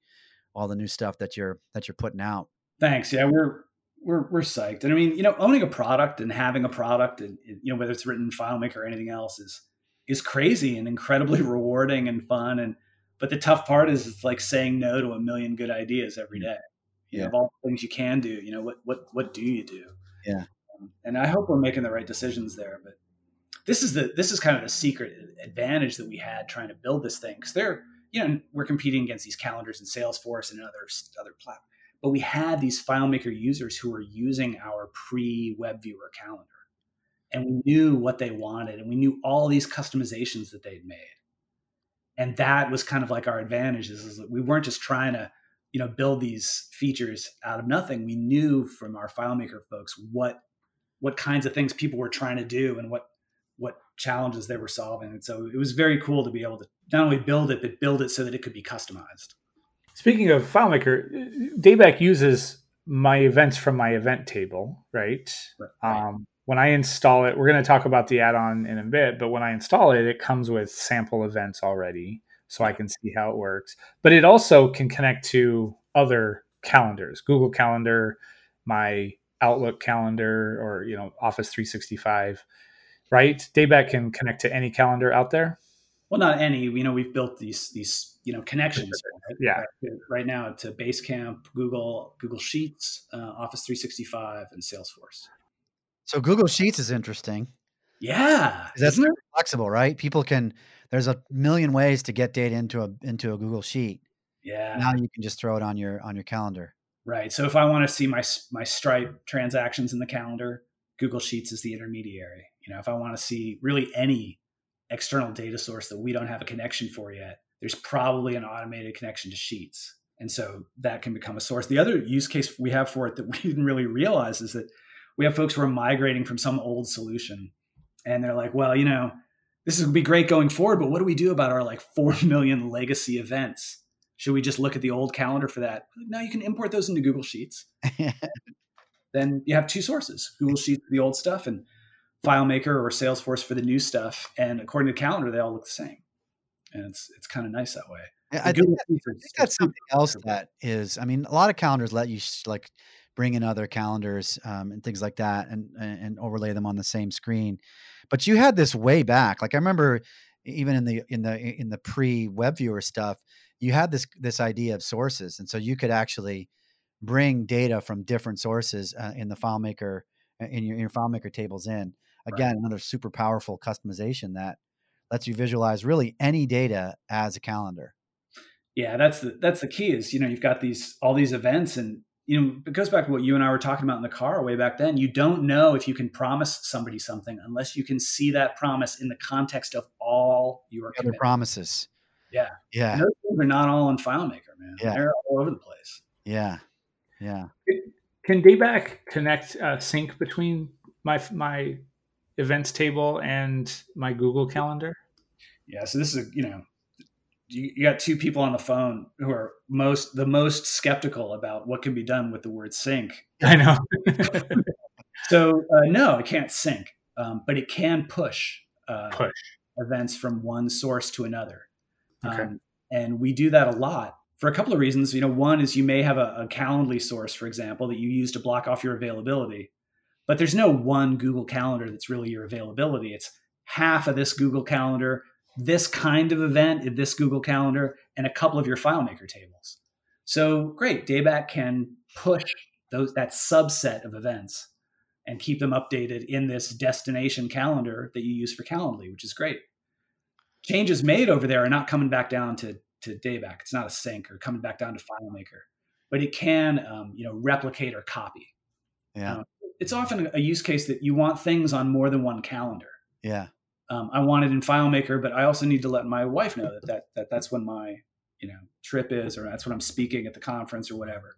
all the new stuff that you're that you're putting out. Thanks. Yeah, we're we're we're psyched. And I mean, you know, owning a product and having a product, and you know, whether it's written in FileMaker or anything else, is is crazy and incredibly rewarding and fun. And but the tough part is it's like saying no to a million good ideas every day. You yeah. know, of all the things you can do, you know, what what what do you do? Yeah. And I hope we're making the right decisions there. But this is the this is kind of the secret advantage that we had trying to build this thing because they're you know we're competing against these calendars and Salesforce and other other platforms but we had these FileMaker users who were using our pre web viewer calendar. And we knew what they wanted and we knew all these customizations that they'd made. And that was kind of like our advantage is that we weren't just trying to, you know, build these features out of nothing. We knew from our FileMaker folks what what kinds of things people were trying to do and what what challenges they were solving. And so it was very cool to be able to not only build it, but build it so that it could be customized. Speaking of FileMaker, Dayback uses my events from my event table, right? right. Um, when I install it, we're going to talk about the add-on in a bit, but when I install it, it comes with sample events already, so I can see how it works. But it also can connect to other calendars, Google Calendar, my Outlook calendar, or you know Office 365 right? Dayback can connect to any calendar out there. Well, not any. You know, we've built these these you know connections. Right? Yeah. Right now to Basecamp, Google, Google Sheets, uh, Office 365, and Salesforce. So Google Sheets is interesting. Yeah, that's flexible, right? People can. There's a million ways to get data into a into a Google Sheet. Yeah. Now you can just throw it on your on your calendar. Right. So if I want to see my my Stripe transactions in the calendar, Google Sheets is the intermediary. You know, if I want to see really any external data source that we don't have a connection for yet, there's probably an automated connection to Sheets. And so that can become a source. The other use case we have for it that we didn't really realize is that we have folks who are migrating from some old solution and they're like, well, you know, this would be great going forward, but what do we do about our like 4 million legacy events? Should we just look at the old calendar for that? No, you can import those into Google Sheets. then you have two sources Google Sheets, for the old stuff, and FileMaker or Salesforce for the new stuff. And according to calendar, they all look the same. And it's it's kind of nice that way. Yeah, I, think, that, I think that's something else that is. I mean, a lot of calendars let you like bring in other calendars um, and things like that, and and overlay them on the same screen. But you had this way back. Like I remember, even in the in the in the pre web viewer stuff, you had this this idea of sources, and so you could actually bring data from different sources uh, in the FileMaker in your, in your FileMaker tables in. Again right. another super powerful customization that lets you visualize really any data as a calendar. Yeah that's the that's the key is you know you've got these all these events and you know it goes back to what you and i were talking about in the car way back then. You don't know if you can promise somebody something unless you can see that promise in the context of all your other promises yeah yeah and those things are not all in filemaker man yeah. they're all over the place yeah yeah can dayback connect uh, sync between my my events table and my Google Calendar? Yeah, so this is you know you, you got two people on the phone who are most the most skeptical about what can be done with the word sync. I know. so uh, no, it can't sync, um, but it can push uh, push events from one source to another. Okay. Um, and we do that a lot for a couple of reasons. You know, one is you may have a, a Calendly source, for example, that you use to block off your availability. But there's no one Google Calendar that's really your availability. It's half of this Google Calendar, this kind of event in this Google Calendar, and a couple of your FileMaker tables. So great, Dayback can push those that subset of events and keep them updated in this destination calendar that you use for Calendly, which is great. Changes made over there are not coming back down to, to Dayback. It's not a sync or coming back down to FileMaker, but it can um, you know replicate or copy. Yeah. Um, it's often a use case that you want things on more than one calendar. Yeah. Um, I want it in FileMaker, but I also need to let my wife know that, that that that's when my you know trip is, or that's when I'm speaking at the conference or whatever.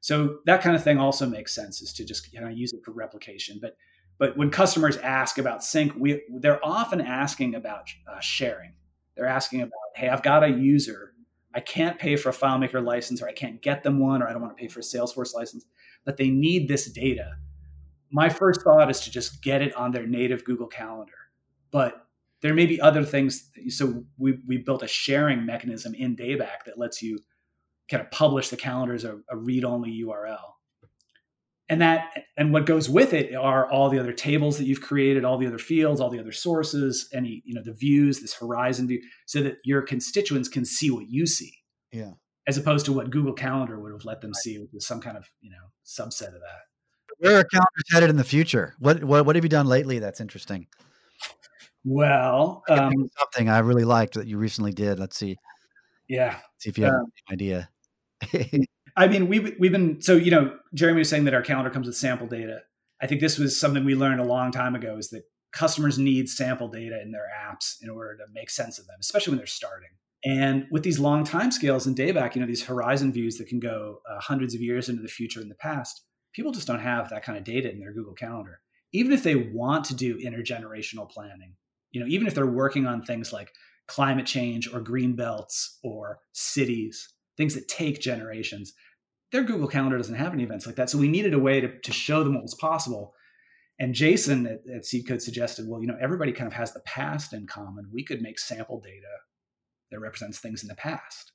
So that kind of thing also makes sense is to just you know use it for replication. But but when customers ask about sync, we they're often asking about uh, sharing. They're asking about, hey, I've got a user, I can't pay for a FileMaker license, or I can't get them one, or I don't want to pay for a Salesforce license, but they need this data my first thought is to just get it on their native Google Calendar. But there may be other things. So we, we built a sharing mechanism in Dayback that lets you kind of publish the calendar as a, a read-only URL. And that and what goes with it are all the other tables that you've created, all the other fields, all the other sources, any you know the views, this horizon view, so that your constituents can see what you see. Yeah. As opposed to what Google Calendar would have let them see, which is some kind of you know subset of that where are calendars headed in the future? What what what have you done lately that's interesting? Well, um, something I really liked that you recently did. Let's see. Yeah. Let's see if you have um, any idea. I mean, we've we've been so you know Jeremy was saying that our calendar comes with sample data. I think this was something we learned a long time ago is that customers need sample data in their apps in order to make sense of them, especially when they're starting. And with these long time scales in Dayback, you know, these horizon views that can go uh, hundreds of years into the future and the past, people just don't have that kind of data in their Google Calendar. even if they want to do intergenerational planning, you know, even if they're working on things like climate change or green belts or cities, things that take generations, their Google Calendar doesn't have any events like that. So we needed a way to, to show them what was possible. And Jason at, at SeedCode suggested, well, you know, everybody kind of has the past in common. We could make sample data that represents things in the past.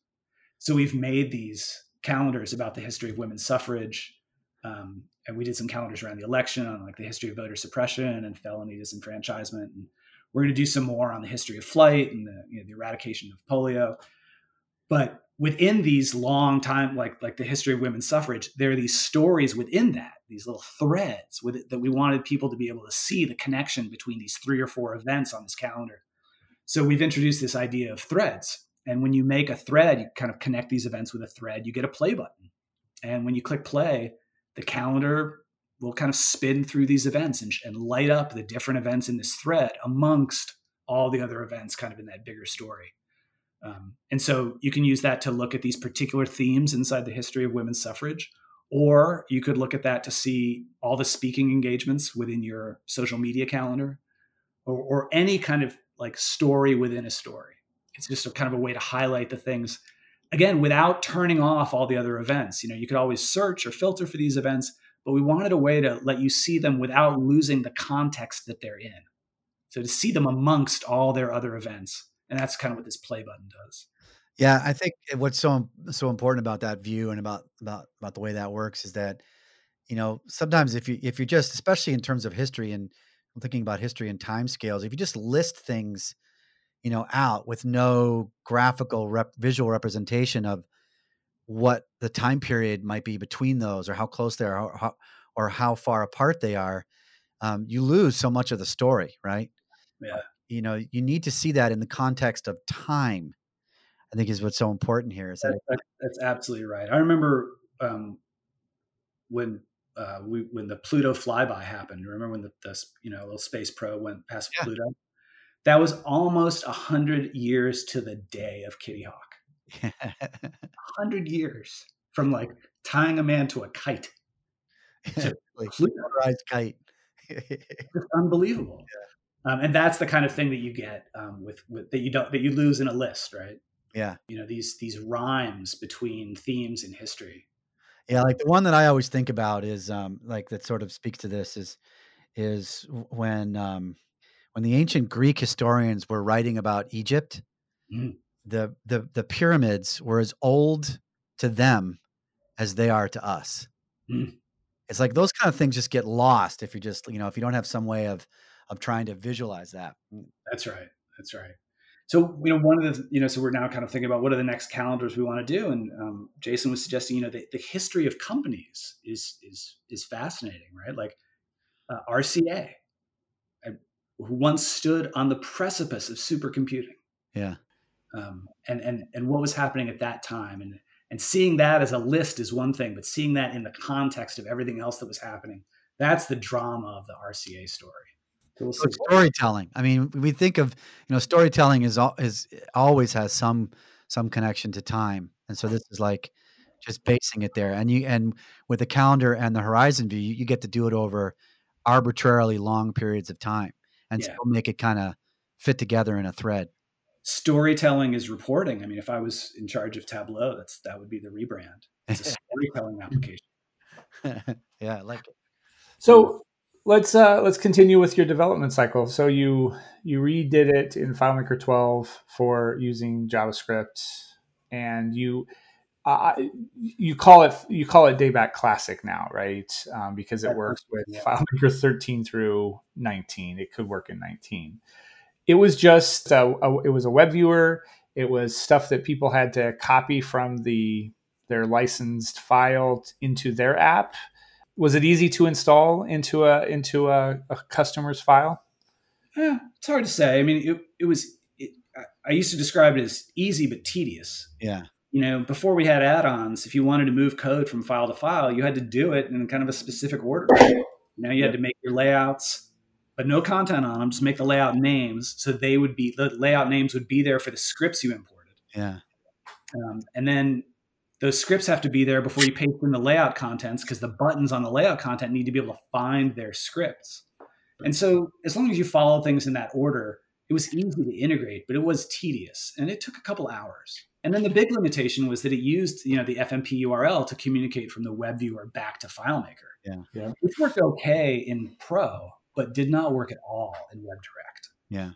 So we've made these calendars about the history of women's suffrage. Um, and we did some calendars around the election on like the history of voter suppression and felony disenfranchisement. And we're going to do some more on the history of flight and the, you know, the eradication of polio. But within these long time, like like the history of women's suffrage, there are these stories within that, these little threads with it, that we wanted people to be able to see the connection between these three or four events on this calendar. So we've introduced this idea of threads. And when you make a thread, you kind of connect these events with a thread, you get a play button. And when you click play, the calendar will kind of spin through these events and, and light up the different events in this thread amongst all the other events kind of in that bigger story. Um, and so you can use that to look at these particular themes inside the history of women's suffrage, or you could look at that to see all the speaking engagements within your social media calendar, or, or any kind of like story within a story. It's just a kind of a way to highlight the things again without turning off all the other events. You know, you could always search or filter for these events, but we wanted a way to let you see them without losing the context that they're in. So to see them amongst all their other events and that's kind of what this play button does. Yeah, I think what's so so important about that view and about about about the way that works is that you know sometimes if you if you just especially in terms of history and I'm thinking about history and time scales if you just list things you know out with no graphical rep, visual representation of what the time period might be between those or how close they are or how, or how far apart they are um, you lose so much of the story right yeah you know you need to see that in the context of time i think is what's so important here is that, that that's absolutely right i remember um, when uh, we when the pluto flyby happened remember when the, the you know little space probe went past yeah. pluto that was almost a 100 years to the day of kitty hawk 100 years from like tying a man to a kite to Pluto. kite it's unbelievable yeah. Um, and that's the kind of thing that you get um, with, with that you don't that you lose in a list, right? Yeah. You know these these rhymes between themes in history. Yeah, like the one that I always think about is um, like that sort of speaks to this is is when um, when the ancient Greek historians were writing about Egypt, mm. the the the pyramids were as old to them as they are to us. Mm. It's like those kind of things just get lost if you just you know if you don't have some way of of trying to visualize that. Mm. That's right. That's right. So you know, one of the you know, so we're now kind of thinking about what are the next calendars we want to do, and um, Jason was suggesting, you know, the, the history of companies is is is fascinating, right? Like uh, RCA, uh, who once stood on the precipice of supercomputing. Yeah. Um, and and and what was happening at that time, and and seeing that as a list is one thing, but seeing that in the context of everything else that was happening, that's the drama of the RCA story. So storytelling. I mean, we think of you know storytelling is is always has some some connection to time, and so this is like just basing it there. And you and with the calendar and the horizon view, you, you get to do it over arbitrarily long periods of time, and yeah. still make it kind of fit together in a thread. Storytelling is reporting. I mean, if I was in charge of Tableau, that's that would be the rebrand. It's a storytelling application. yeah, I like it. So let's uh, let's continue with your development cycle. So you you redid it in FileMaker 12 for using JavaScript, and you uh, you call it you call it Dayback Classic now, right? Um, because it works with yeah. FileMaker 13 through 19. It could work in 19. It was just a, a, it was a web viewer. It was stuff that people had to copy from the their licensed file into their app was it easy to install into a into a, a customer's file? Yeah, it's hard to say. I mean, it, it was. It, I used to describe it as easy but tedious. Yeah. You know, before we had add-ons, if you wanted to move code from file to file, you had to do it in kind of a specific order. You know, you had to make your layouts, but no content on them. Just make the layout names, so they would be the layout names would be there for the scripts you imported. Yeah. Um, and then those scripts have to be there before you paste in the layout contents because the buttons on the layout content need to be able to find their scripts. And so, as long as you follow things in that order, it was easy to integrate, but it was tedious and it took a couple hours. And then the big limitation was that it used, you know, the FMP URL to communicate from the web viewer back to FileMaker. Yeah. Yeah. Which worked okay in Pro, but did not work at all in WebDirect. Yeah.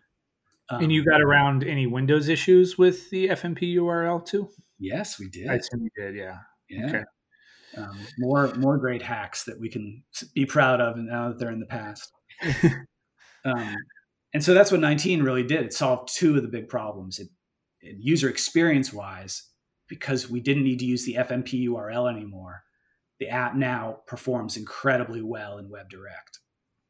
Um, and you got around any Windows issues with the FMP URL too? Yes, we did. I assume you did. Yeah. Yeah. Okay. Um, more more great hacks that we can be proud of now that they're in the past. um, and so that's what 19 really did. It solved two of the big problems. It, it user experience wise, because we didn't need to use the FMP URL anymore. The app now performs incredibly well in WebDirect,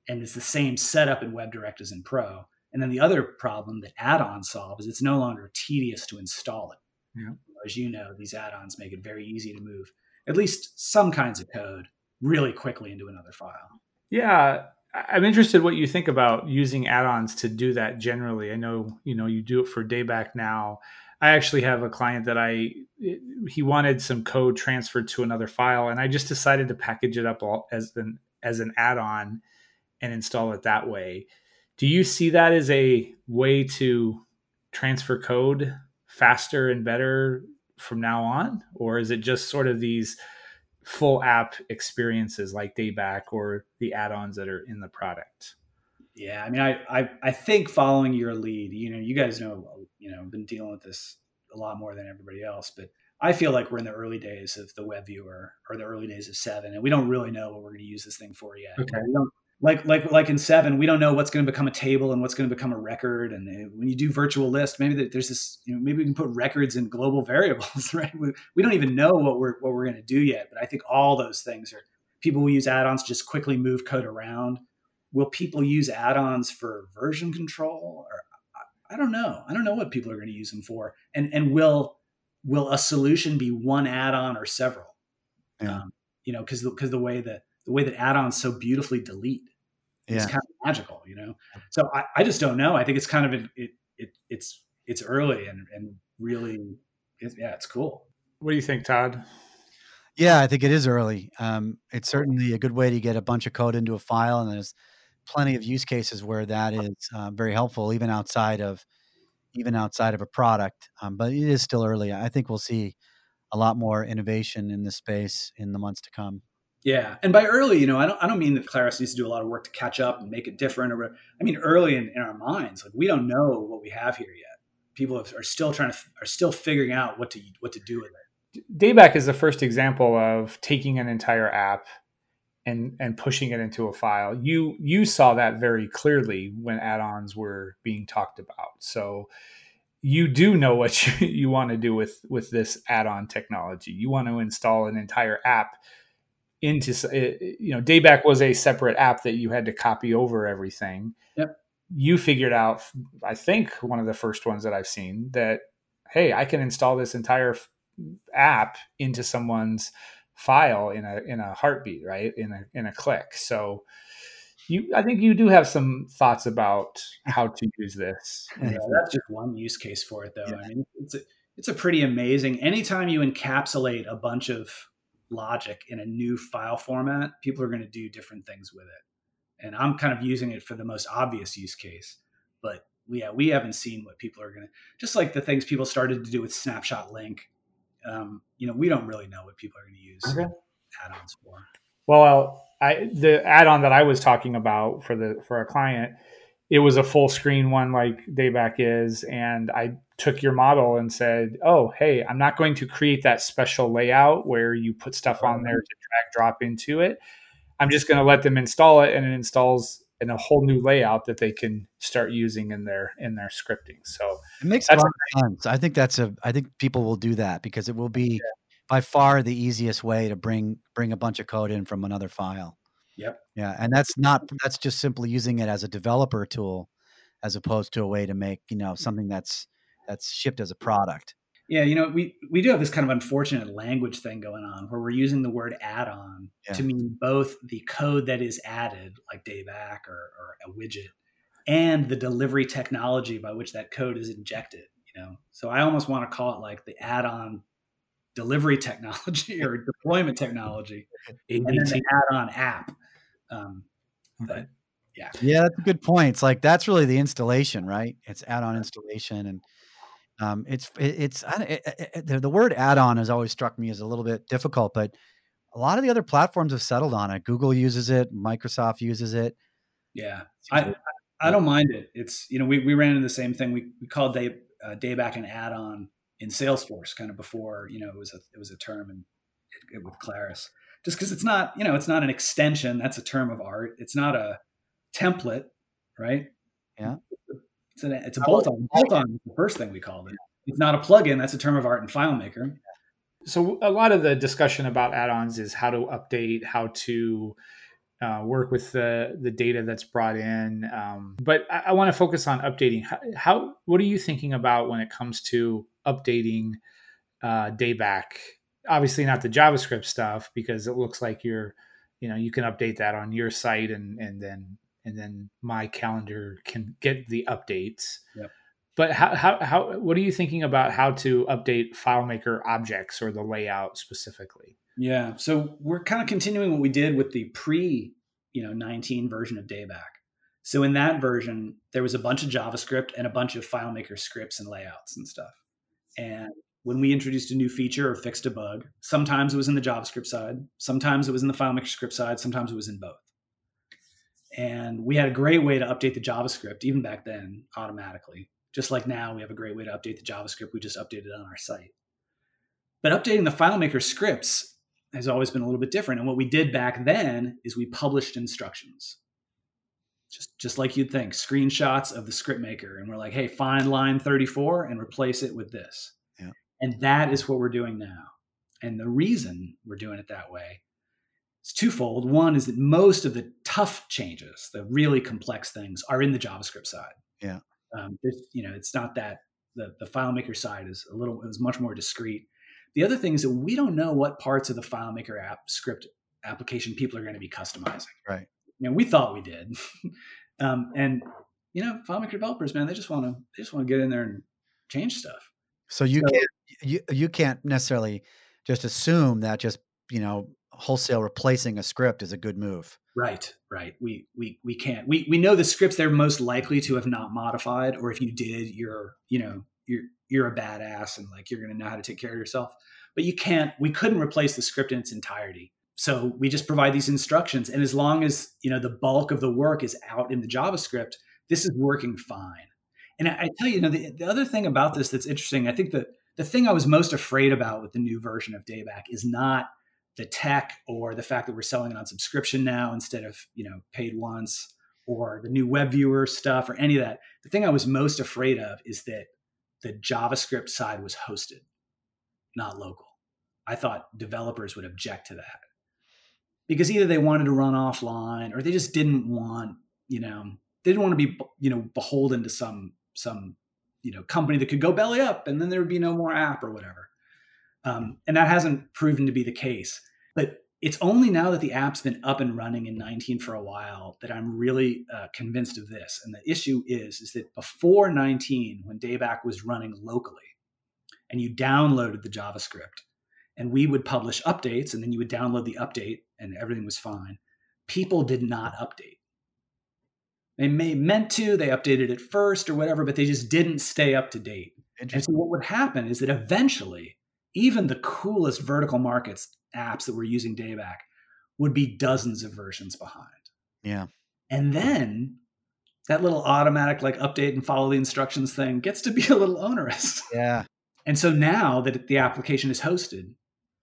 and it's the same setup in WebDirect as in Pro. And then the other problem that add-ons solve is it's no longer tedious to install it. Yeah. As you know, these add-ons make it very easy to move at least some kinds of code really quickly into another file. Yeah, I'm interested what you think about using add-ons to do that generally. I know, you know, you do it for Dayback now. I actually have a client that I he wanted some code transferred to another file and I just decided to package it up as an as an add-on and install it that way. Do you see that as a way to transfer code faster and better from now on? Or is it just sort of these full app experiences like Dayback or the add-ons that are in the product? Yeah, I mean, I, I I think following your lead, you know, you guys know, you know, been dealing with this a lot more than everybody else, but I feel like we're in the early days of the web viewer or the early days of seven, and we don't really know what we're going to use this thing for yet. Okay. We don't like like like in seven, we don't know what's going to become a table and what's going to become a record. And uh, when you do virtual list, maybe there's this, you know, maybe we can put records in global variables, right? We, we don't even know what we're what we're going to do yet. But I think all those things are people will use add-ons just quickly move code around. Will people use add-ons for version control? Or I don't know. I don't know what people are going to use them for. And and will will a solution be one add-on or several? Yeah. Um, you know, because because the way that the way that add-ons so beautifully delete Yeah. it's kind of magical, you know. So I, I just don't know. I think it's kind of it, it, it's it's early and and really, it, yeah, it's cool. What do you think, Todd? Yeah, I think it is early. Um, it's certainly a good way to get a bunch of code into a file, and there's plenty of use cases where that is uh, very helpful, even outside of even outside of a product. Um, but it is still early. I think we'll see a lot more innovation in this space in the months to come. Yeah, and by early, you know, I don't I don't mean that Claris needs to do a lot of work to catch up and make it different, or I mean early in, in our minds, like we don't know what we have here yet. People have, are still trying to are still figuring out what to what to do with it. Dayback is the first example of taking an entire app and and pushing it into a file. You you saw that very clearly when add-ons were being talked about. So you do know what you, you want to do with with this add-on technology. You want to install an entire app into eh, you know Dayback was a separate app that you had to copy over everything. Yep. You figured out I think one of the first ones that I've seen that hey, I can install this entire app into someone's file in a in a heartbeat, right? In a in a click. So you I think you do have some thoughts about how to use this. Yeah, uh, that's just one use case for it though. Yeah. I mean it's a, it's a pretty amazing anytime you encapsulate a bunch of logic in a new file format, people are going to do different things with it. And I'm kind of using it for the most obvious use case, but yeah, we haven't seen what people are going to just like the things people started to do with snapshot link um, you know, we don't really know what people are going to use okay. add-ons for. Well, I, the add-on that I was talking about for the for a client, it was a full screen one like Dayback is, and I took your model and said, "Oh, hey, I'm not going to create that special layout where you put stuff on there to drag drop into it. I'm just going to let them install it, and it installs in a whole new layout that they can start using in their in their scripting. So it makes a lot of sense. I think that's a I think people will do that because it will be yeah. by far the easiest way to bring bring a bunch of code in from another file. Yep. Yeah, and that's not that's just simply using it as a developer tool as opposed to a way to make, you know, mm. something that's that's shipped as a product. Yeah, you know, we we do have this kind of unfortunate language thing going on where we're using the word add-on Yeah. to mean both the code that is added, like Dayback or, or a widget, and the delivery technology by which that code is injected. You know, so I almost want to call it like the add-on delivery technology or deployment technology, and then the add-on app. Um, but Yeah. Yeah, that's a good point. It's like that's really the installation, right? It's add-on installation, and um, it's it, it's it, it, the, the word add-on has always struck me as a little bit difficult, but a lot of the other platforms have settled on it. Google uses it, Microsoft uses it. Yeah, I I don't mind it. It's you know we we ran into the same thing. We we called day uh, Dayback an add-on in Salesforce kind of before you know it was a it was a term and with Claris. Just because it's not you know it's not an extension that's a term of art. It's not a template right? Yeah. It's, a it's a bolt-on bolt-on is the first thing we called it. It's not a plugin that's a term of art in FileMaker. So a lot of the discussion about add-ons is how to update how to uh, work with the the data that's brought in um, but i, I want to focus on updating. How, how, what are you thinking about when it comes to updating uh, dayback obviously not the javascript stuff because it looks like you're you know you can update that on your site and and then and then my calendar can get the updates. Yep. but how, how how what are you thinking about how to update filemaker objects or the layout specifically? Yeah so we're kind of continuing what we did with the pre you know 19 version of dayback. So in that version there was a bunch of javascript and a bunch of filemaker scripts and layouts and stuff. And when we introduced a new feature or fixed a bug. Sometimes it was in the JavaScript side, sometimes it was in the FileMaker script side, sometimes it was in both. And we had a great way to update the JavaScript, even back then, automatically. Just like now, we have a great way to update the JavaScript we just updated it on our site. But updating the FileMaker scripts has always been a little bit different. And what we did back then is we published instructions. Just, just like you'd think, screenshots of the script maker. And we're like, hey, find line 34 and replace it with this and that is what we're doing now. And the reason we're doing it that way is twofold. One is that most of the tough changes, the really complex things, are in the JavaScript side. Yeah. Um, you know, it's not that the the FileMaker side is a little is much more discreet. The other thing is that we don't know what parts of the FileMaker app script application people are going to be customizing. Right. You know, we thought we did, um, and you know, FileMaker developers, man, they just want to they just want to get in there and change stuff. So you so, can't you you can't necessarily just assume that just you know wholesale replacing a script is a good move. Right, right. We we we can't. We we know the scripts they're most likely to have not modified, or if you did, you're you know you're you're a badass and like you're going to know how to take care of yourself. But you can't. We couldn't replace the script in its entirety. So we just provide these instructions, and as long as you know the bulk of the work is out in the JavaScript, this is working fine. And I, I tell you, you know, the, the other thing about this that's interesting, I think that the thing I was most afraid about with the new version of Dayback is not the tech or the fact that we're selling it on subscription now instead of you know paid once or the new web viewer stuff or any of that. The thing I was most afraid of is that the JavaScript side was hosted, not local. I thought developers would object to that because either they wanted to run offline or they just didn't want, you know, they didn't want to be, you know, beholden to some some you know company that could go belly up and then there would be no more app or whatever. Um, and that hasn't proven to be the case but it's only now that the app's been up and running in 19 for a while that i'm really uh, convinced of this. And the issue is is that before 19 when dayback was running locally and you downloaded the javascript and we would publish updates and then you would download the update and everything was fine people did not update they may meant to, they updated it first or whatever, but they just didn't stay up to date. And so what would happen is that eventually, even the coolest vertical markets apps that were using Dayback would be dozens of versions behind. Yeah. And then that little automatic like update and follow the instructions thing gets to be a little onerous. Yeah. And so now that the application is hosted,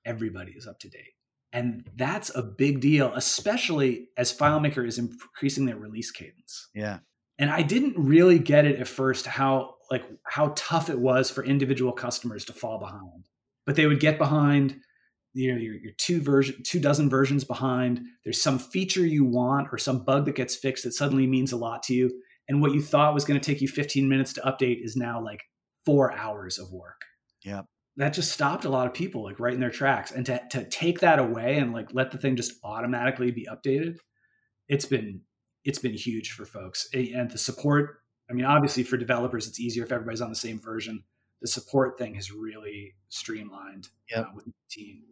everybody is up to date. And that's a big deal, especially as FileMaker is increasing their release cadence. Yeah. And I didn't really get it at first how like how tough it was for individual customers to fall behind. But they would get behind, you know, your, two version, two dozen versions behind. There's some feature you want or some bug that gets fixed that suddenly means a lot to you. And what you thought was going to take you 15 minutes to update is now like four hours of work. Yeah that just stopped a lot of people like right in their tracks. And to, to take that away and like let the thing just automatically be updated it's been it's been huge for folks. And the support i mean obviously for developers it's easier if everybody's on the same version. The support thing has really streamlined yep. uh, with the team.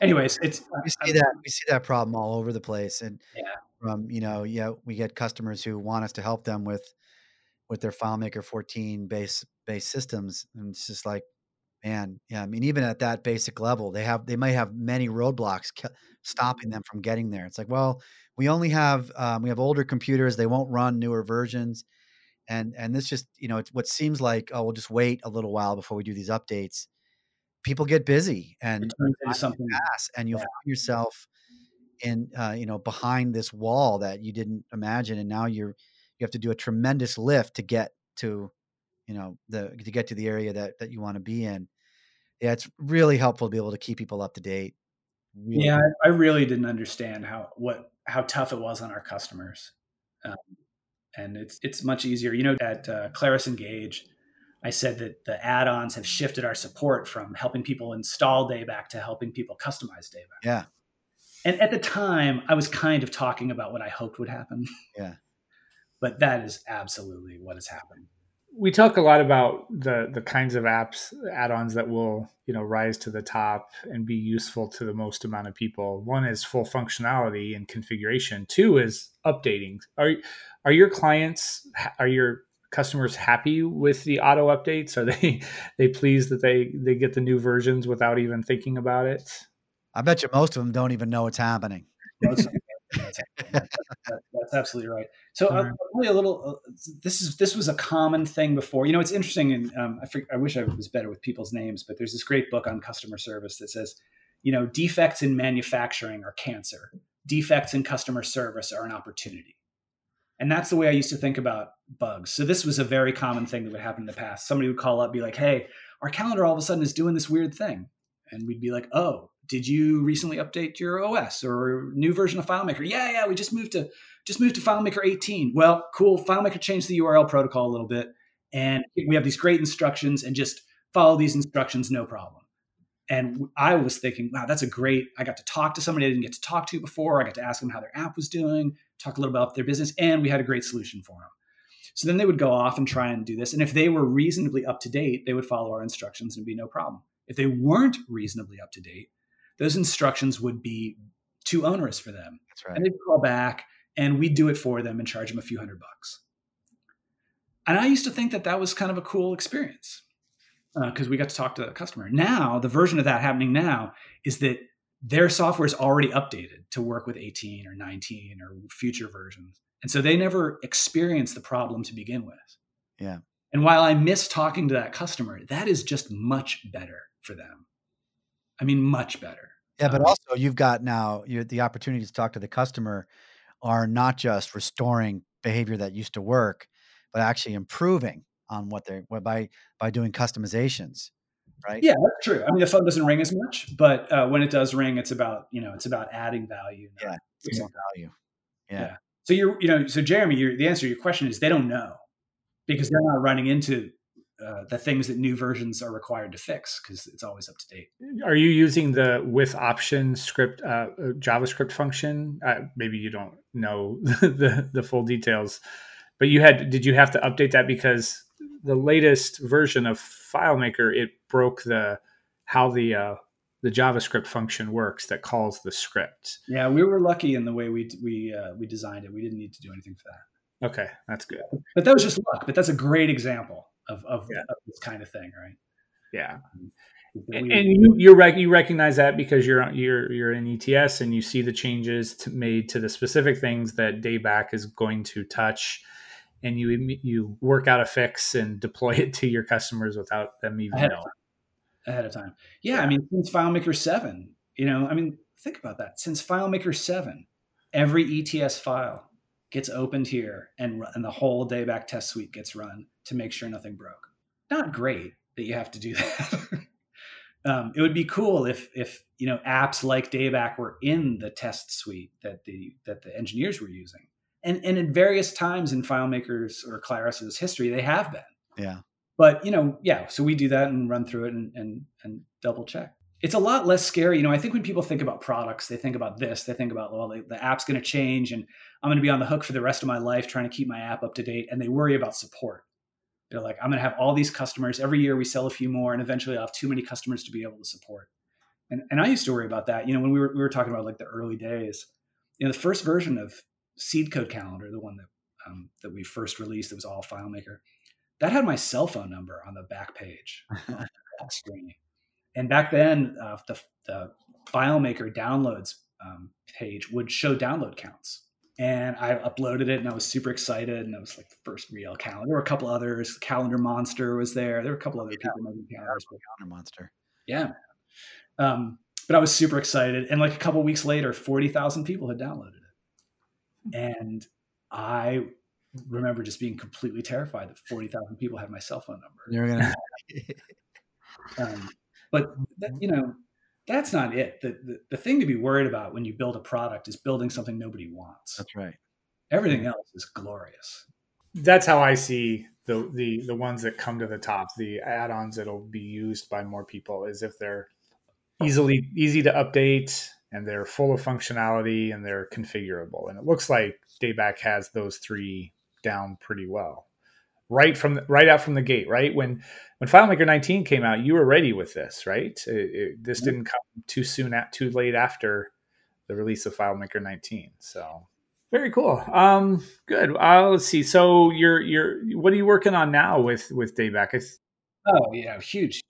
Anyways it's we see that we see that problem all over the place and yeah. from you know yeah we get customers who want us to help them with with their FileMaker 14 base base systems, and it's just like, man, yeah. I mean, even at that basic level, they have they might have many roadblocks stopping them from getting there. It's like, well, we only have um, we have older computers; they won't run newer versions, and and this just you know it's what seems like oh we'll just wait a little while before we do these updates. People get busy and it turns into something and you'll yeah. find yourself in uh, you know behind this wall that you didn't imagine, and now you're you have to do a tremendous lift to get to you know the to get to the area that that you want to be in. Yeah, it's really helpful to be able to keep people up to date. Really. Yeah, I really didn't understand how what how tough it was on our customers, um, and it's it's much easier. You know, at uh, Claris Engage, I said that the add-ons have shifted our support from helping people install Dayback to helping people customize Dayback. Yeah, and at the time, I was kind of talking about what I hoped would happen. Yeah. but that is absolutely what has happened. We talk a lot about the the kinds of apps add-ons that will, you know, rise to the top and be useful to the most amount of people. One is full functionality and configuration. Two is updating. Are are your clients are your customers happy with the auto updates? Are they they pleased that they they get the new versions without even thinking about it? I bet you most of them don't even know what's happening. That's, that's, absolutely right. So uh, really a little. Uh, this is this was a common thing before. You know, it's interesting, and um, I, I wish I was better with people's names, but there's this great book on customer service that says, you know, defects in manufacturing are cancer. Defects in customer service are an opportunity. And that's the way I used to think about bugs. So this was a very common thing that would happen in the past. Somebody would call up, be like, "Hey, our calendar all of a sudden is doing this weird thing," and we'd be like, "Oh, did you recently update your OS or new version of FileMaker? Yeah, yeah, we just moved to just moved to FileMaker 18. Well, cool. FileMaker changed the URL protocol a little bit, and we have these great instructions, and just follow these instructions, no problem. And I was thinking, wow, that's a great. I got to talk to somebody I didn't get to talk to before. I got to ask them how their app was doing, talk a little about their business, and we had a great solution for them. So then they would go off and try and do this. And if they were reasonably up to date, they would follow our instructions and be no problem. If they weren't reasonably up to date, those instructions would be too onerous for them. That's right. And they'd call back and we'd do it for them and charge them a few hundred bucks. And I used to think that that was kind of a cool experience because uh, we got to talk to the customer. Now, the version of that happening now is that their software is already updated to work with 18 or 19 or future versions. And so they never experienced the problem to begin with. Yeah. And while I miss talking to that customer, that is just much better for them. I mean, much better. Yeah, but um, also you've got now the opportunity to talk to the customer are not just restoring behavior that used to work, but actually improving on what they're by by doing customizations, right? Yeah, that's true. I mean, the phone doesn't ring as much, but uh, when it does ring, it's about you know it's about adding value. Yeah, value. Yeah. yeah. So you're you know so Jeremy, the answer to your question is they don't know because they're not running into uh, the things that new versions are required to fix because it's always up to date. Are you using the with option script uh, uh JavaScript function? Uh, maybe you don't know the the full details, but you had did you have to update that because the latest version of FileMaker it broke the how the uh, the JavaScript function works that calls the script. Yeah, we were lucky in the way we we uh, we designed it. We didn't need to do anything for that. Okay, that's good. But that was just luck. But that's a great example of of, yeah. of this kind of thing, right? Yeah. Um, and, and you you, rec- you recognize that because you're you're you're in ETS and you see the changes to, made to the specific things that Dayback is going to touch, and you you work out a fix and deploy it to your customers without them even ahead knowing. Of ahead of time, yeah, yeah. I mean, since FileMaker seven, you know, I mean, think about that. Since FileMaker seven, every ETS file gets opened here and, and the whole dayback test suite gets run to make sure nothing broke. Not great that you have to do that. um, it would be cool if if you know apps like dayback were in the test suite that the that the engineers were using. And and in various times in FileMaker's or Claris's history, they have been. Yeah. But you know, yeah, so we do that and run through it and and, and double check it's a lot less scary. You know, I think when people think about products, they think about this. They think about, well, the, the app's going to change and I'm going to be on the hook for the rest of my life trying to keep my app up to date. And they worry about support. They're like, I'm going to have all these customers. Every year we sell a few more, and eventually I'll have too many customers to be able to support. And, and I used to worry about that. You know, when we were, we were talking about like the early days, you know, the first version of SeedCode calendar, the one that um, that we first released, that was all FileMaker, that had my cell phone number on the back page screen. And back then, uh, the, the FileMaker downloads um, page would show download counts. And I uploaded it and I was super excited. And I was like the first real calendar. There were a couple others. Calendar Monster was there. There were a couple other people making calendars. Calendar Monster. Yeah. Um, but I was super excited. And like a couple weeks later, 40,000 people had downloaded it. And I remember just being completely terrified that 40,000 people had my cell phone number. You're going to. But, that, mm-hmm. you know, that's not it. The, the, the thing to be worried about when you build a product is building something nobody wants. That's right. Everything else is glorious. That's how I see the the the ones that come to the top, the add-ons that'll be used by more people, is if they're easily easy to update and they're full of functionality and they're configurable. And it looks like Dayback has those three down pretty well right from the, right out from the gate, right? When when FileMaker 19 came out, you were ready with this, right? It, it, this didn't come too soon, at, too late after the release of FileMaker 19. So very cool. Um, good. Uh, let's see. So you're you're what are you working on now with with Dayback? oh yeah, huge.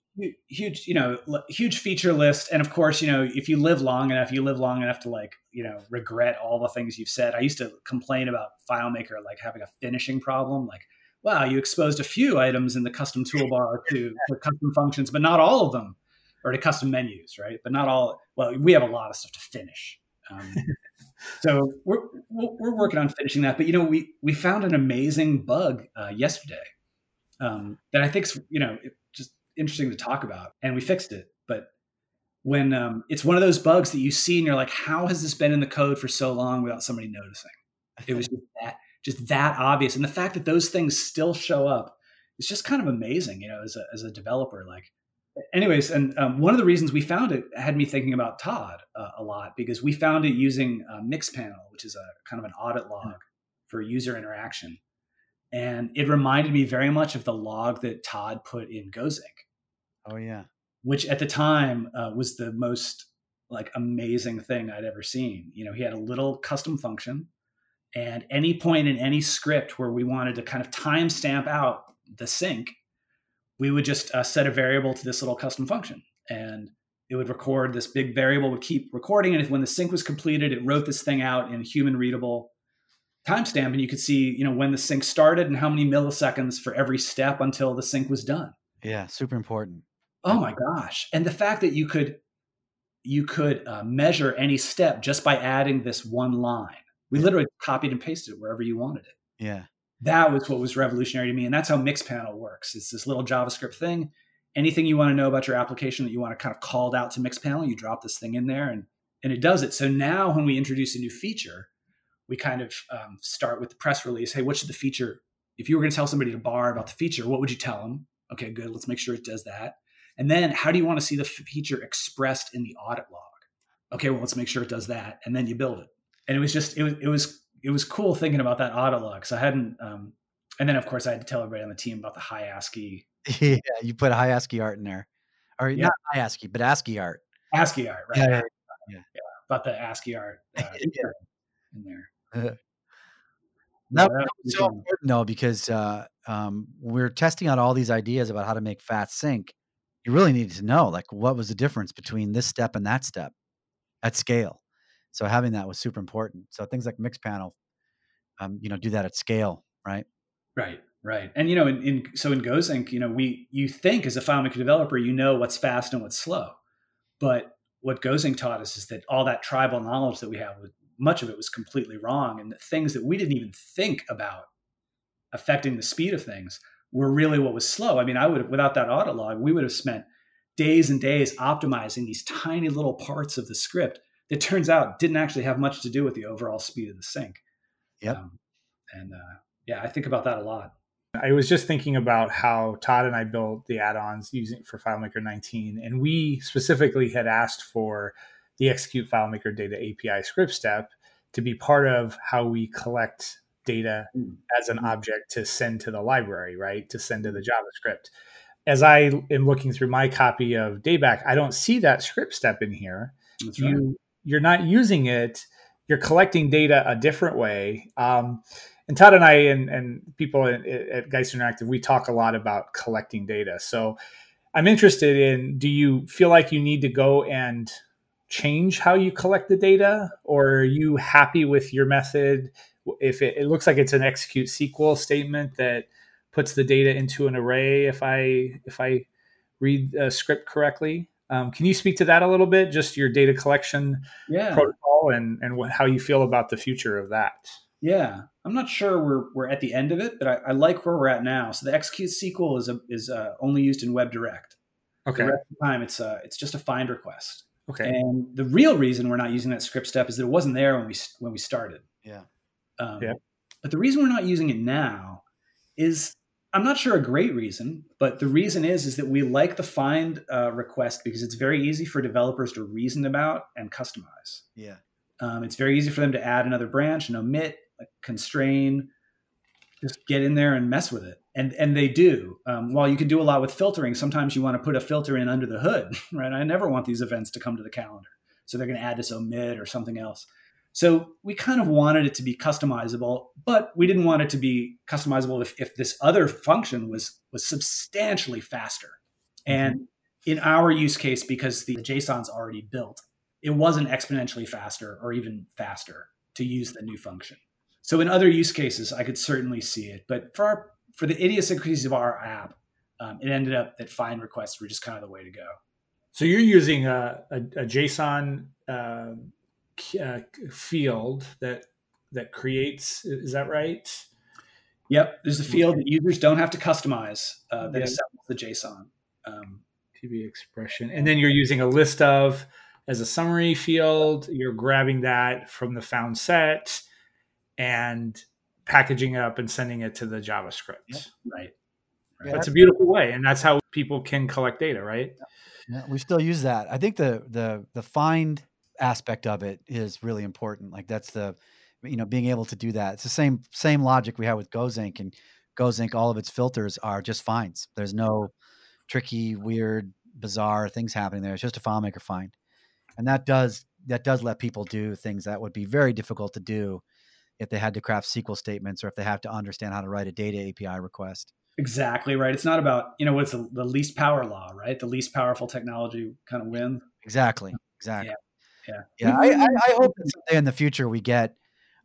Huge, you know, huge feature list, and of course, you know, if you live long enough, you live long enough to like, you know, regret all the things you've said. I used to complain about FileMaker like having a finishing problem, like wow, you exposed a few items in the custom toolbar to, to custom functions, but not all of them, or to custom menus, right? But not all. Well, we have a lot of stuff to finish. Um, so we're we're working on finishing that. But you know, we we found an amazing bug uh, yesterday um, that I think's you know just interesting to talk about, and we fixed it. But when um, it's one of those bugs that you see and you're like, how has this been in the code for so long without somebody noticing? It was just that just that obvious. And the fact that those things still show up is just kind of amazing, you know, as a, as a developer. Like, anyways, and um, one of the reasons we found it had me thinking about Todd uh, a lot because we found it using uh, Mixpanel, which is a kind of an audit log mm-hmm. for user interaction. And it reminded me very much of the log that Todd put in GoZync. Oh, yeah. Which at the time uh, was the most like amazing thing I'd ever seen. You know, he had a little custom function and any point in any script where we wanted to kind of timestamp out the sync, we would just uh, set a variable to this little custom function. And it would record this big variable would keep recording. And if when the sync was completed, it wrote this thing out in human readable timestamp. And you could see, you know, when the sync started and how many milliseconds for every step until the sync was done. Yeah, super important. Oh my gosh. And the fact that you could you could uh, measure any step just by adding this one line we literally copied and pasted it wherever you wanted it. Yeah. That was what was revolutionary to me. And that's how Mixpanel works. It's this little JavaScript thing. Anything you want to know about your application that you want to kind of called out to Mixpanel, you drop this thing in there and, and it does it. So now when we introduce a new feature, we kind of um, start with the press release. Hey, what should the feature, if you were going to tell somebody to bar about the feature, what would you tell them? Okay, good. Let's make sure it does that. And then how do you want to see the feature expressed in the audit log? Okay, well, let's make sure it does that. And then you build it and it was just it was it was it was cool thinking about that audit log because I hadn't. Um, and then of course I had to tell everybody on the team about the high ASCII. yeah, you put high ASCII art in there, or yeah. not high ASCII, but ASCII art. ASCII art, right? Yeah, yeah, yeah. yeah. about the ASCII art uh, in there. Uh, that was so important though, because uh, um, we're testing out all these ideas about how to make fast sync. You really needed to know, like, what was the difference between this step and that step at scale so having that was super important. So things like Mixpanel, um, you know, do that at scale, right? Right, right. And you know, in, in so in GoZync, you know, we you think as a FileMaker developer, you know what's fast and what's slow, but what GoZync taught us is that all that tribal knowledge that we have, much of it was completely wrong, and things that we didn't even think about affecting the speed of things were really what was slow. I mean, I would have, without that audit log, we would have spent days and days optimizing these tiny little parts of the script it turns out didn't actually have much to do with the overall speed of the sync. Yep. Um, and uh, yeah, I think about that a lot. I was just thinking about how Todd and I built the add-ons using for FileMaker 19, and we specifically had asked for the execute FileMaker data API script step to be part of how we collect data mm. as an object to send to the library, right? To send to the JavaScript. As I am looking through my copy of Dayback, I don't see that script step in here. That's you you're not using it you're collecting data a different way. Um, and Todd and I and, and people at, at Geist Interactive, we talk a lot about collecting data. So I'm interested in do you feel like you need to go and change how you collect the data, or are you happy with your method? If it, it looks like it's an execute SQL statement that puts the data into an array, if I if I read a script correctly, um, can you speak to that a little bit? Just your data collection yeah. protocol and and what, how you feel about the future of that. Yeah, I'm not sure we're we're at the end of it, but I, I like where we're at now. So the execute SQL is a, is uh, only used in Web Direct. Okay. The rest of the time, it's uh, it's just a find request. Okay. And the real reason we're not using that script step is that it wasn't there when we when we started. Yeah. Um, Yeah. But the reason we're not using it now is I'm not sure a great reason, but the reason is is that we like the find uh, request because it's very easy for developers to reason about and customize. Yeah. Um, it's very easy for them to add another branch and omit, like, constrain, just get in there and mess with it. And and they do. Um, while you can do a lot with filtering, sometimes you want to put a filter in under the hood, right? I never want these events to come to the calendar, so they're going to add this omit or something else. So we kind of wanted it to be customizable, but we didn't want it to be customizable if, if this other function was was substantially faster. And in our use case, because the JSON's already built, it wasn't exponentially faster or even faster to use the new function. So in other use cases, I could certainly see it, but for our, for the idiosyncrasies of our app, um, it ended up that find requests were just kind of the way to go. So you're using a, a, a JSON uh, uh, field that that creates. Is that right? Yep, there's a field that users don't have to customize uh, that Yeah. assembles the JSON. Um, TB expression, and then you're using a list of as a summary field. You're grabbing that from the found set and packaging it up and sending it to the JavaScript. Yep. right. Yeah. That's a beautiful way, and that's how people can collect data, right? Yeah, we still use that. I think the the the find aspect of it is really important. Like that's the you know being able to do that. It's the same same logic we have with GoZync and GoZync. All of its filters are just finds. There's no tricky, weird, bizarre things happening there. It's just a FileMaker find, and that does that does let people do things that would be very difficult to do if they had to craft SQL statements or if they have to understand how to write a data API request. Exactly right. It's not about you know what's the, the least power law, right? The least powerful technology kind of wins. Exactly. Exactly. yeah. Yeah. I, I, I hope that someday in the future we get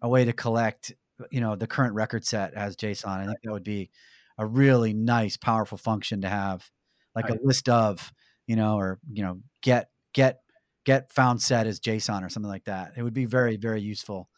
a way to collect, you know, the current record set as JSON. I think that would be a really nice, powerful function to have, like a list of, you know, or you know, get get get found set as JSON or something like that. It would be very very useful.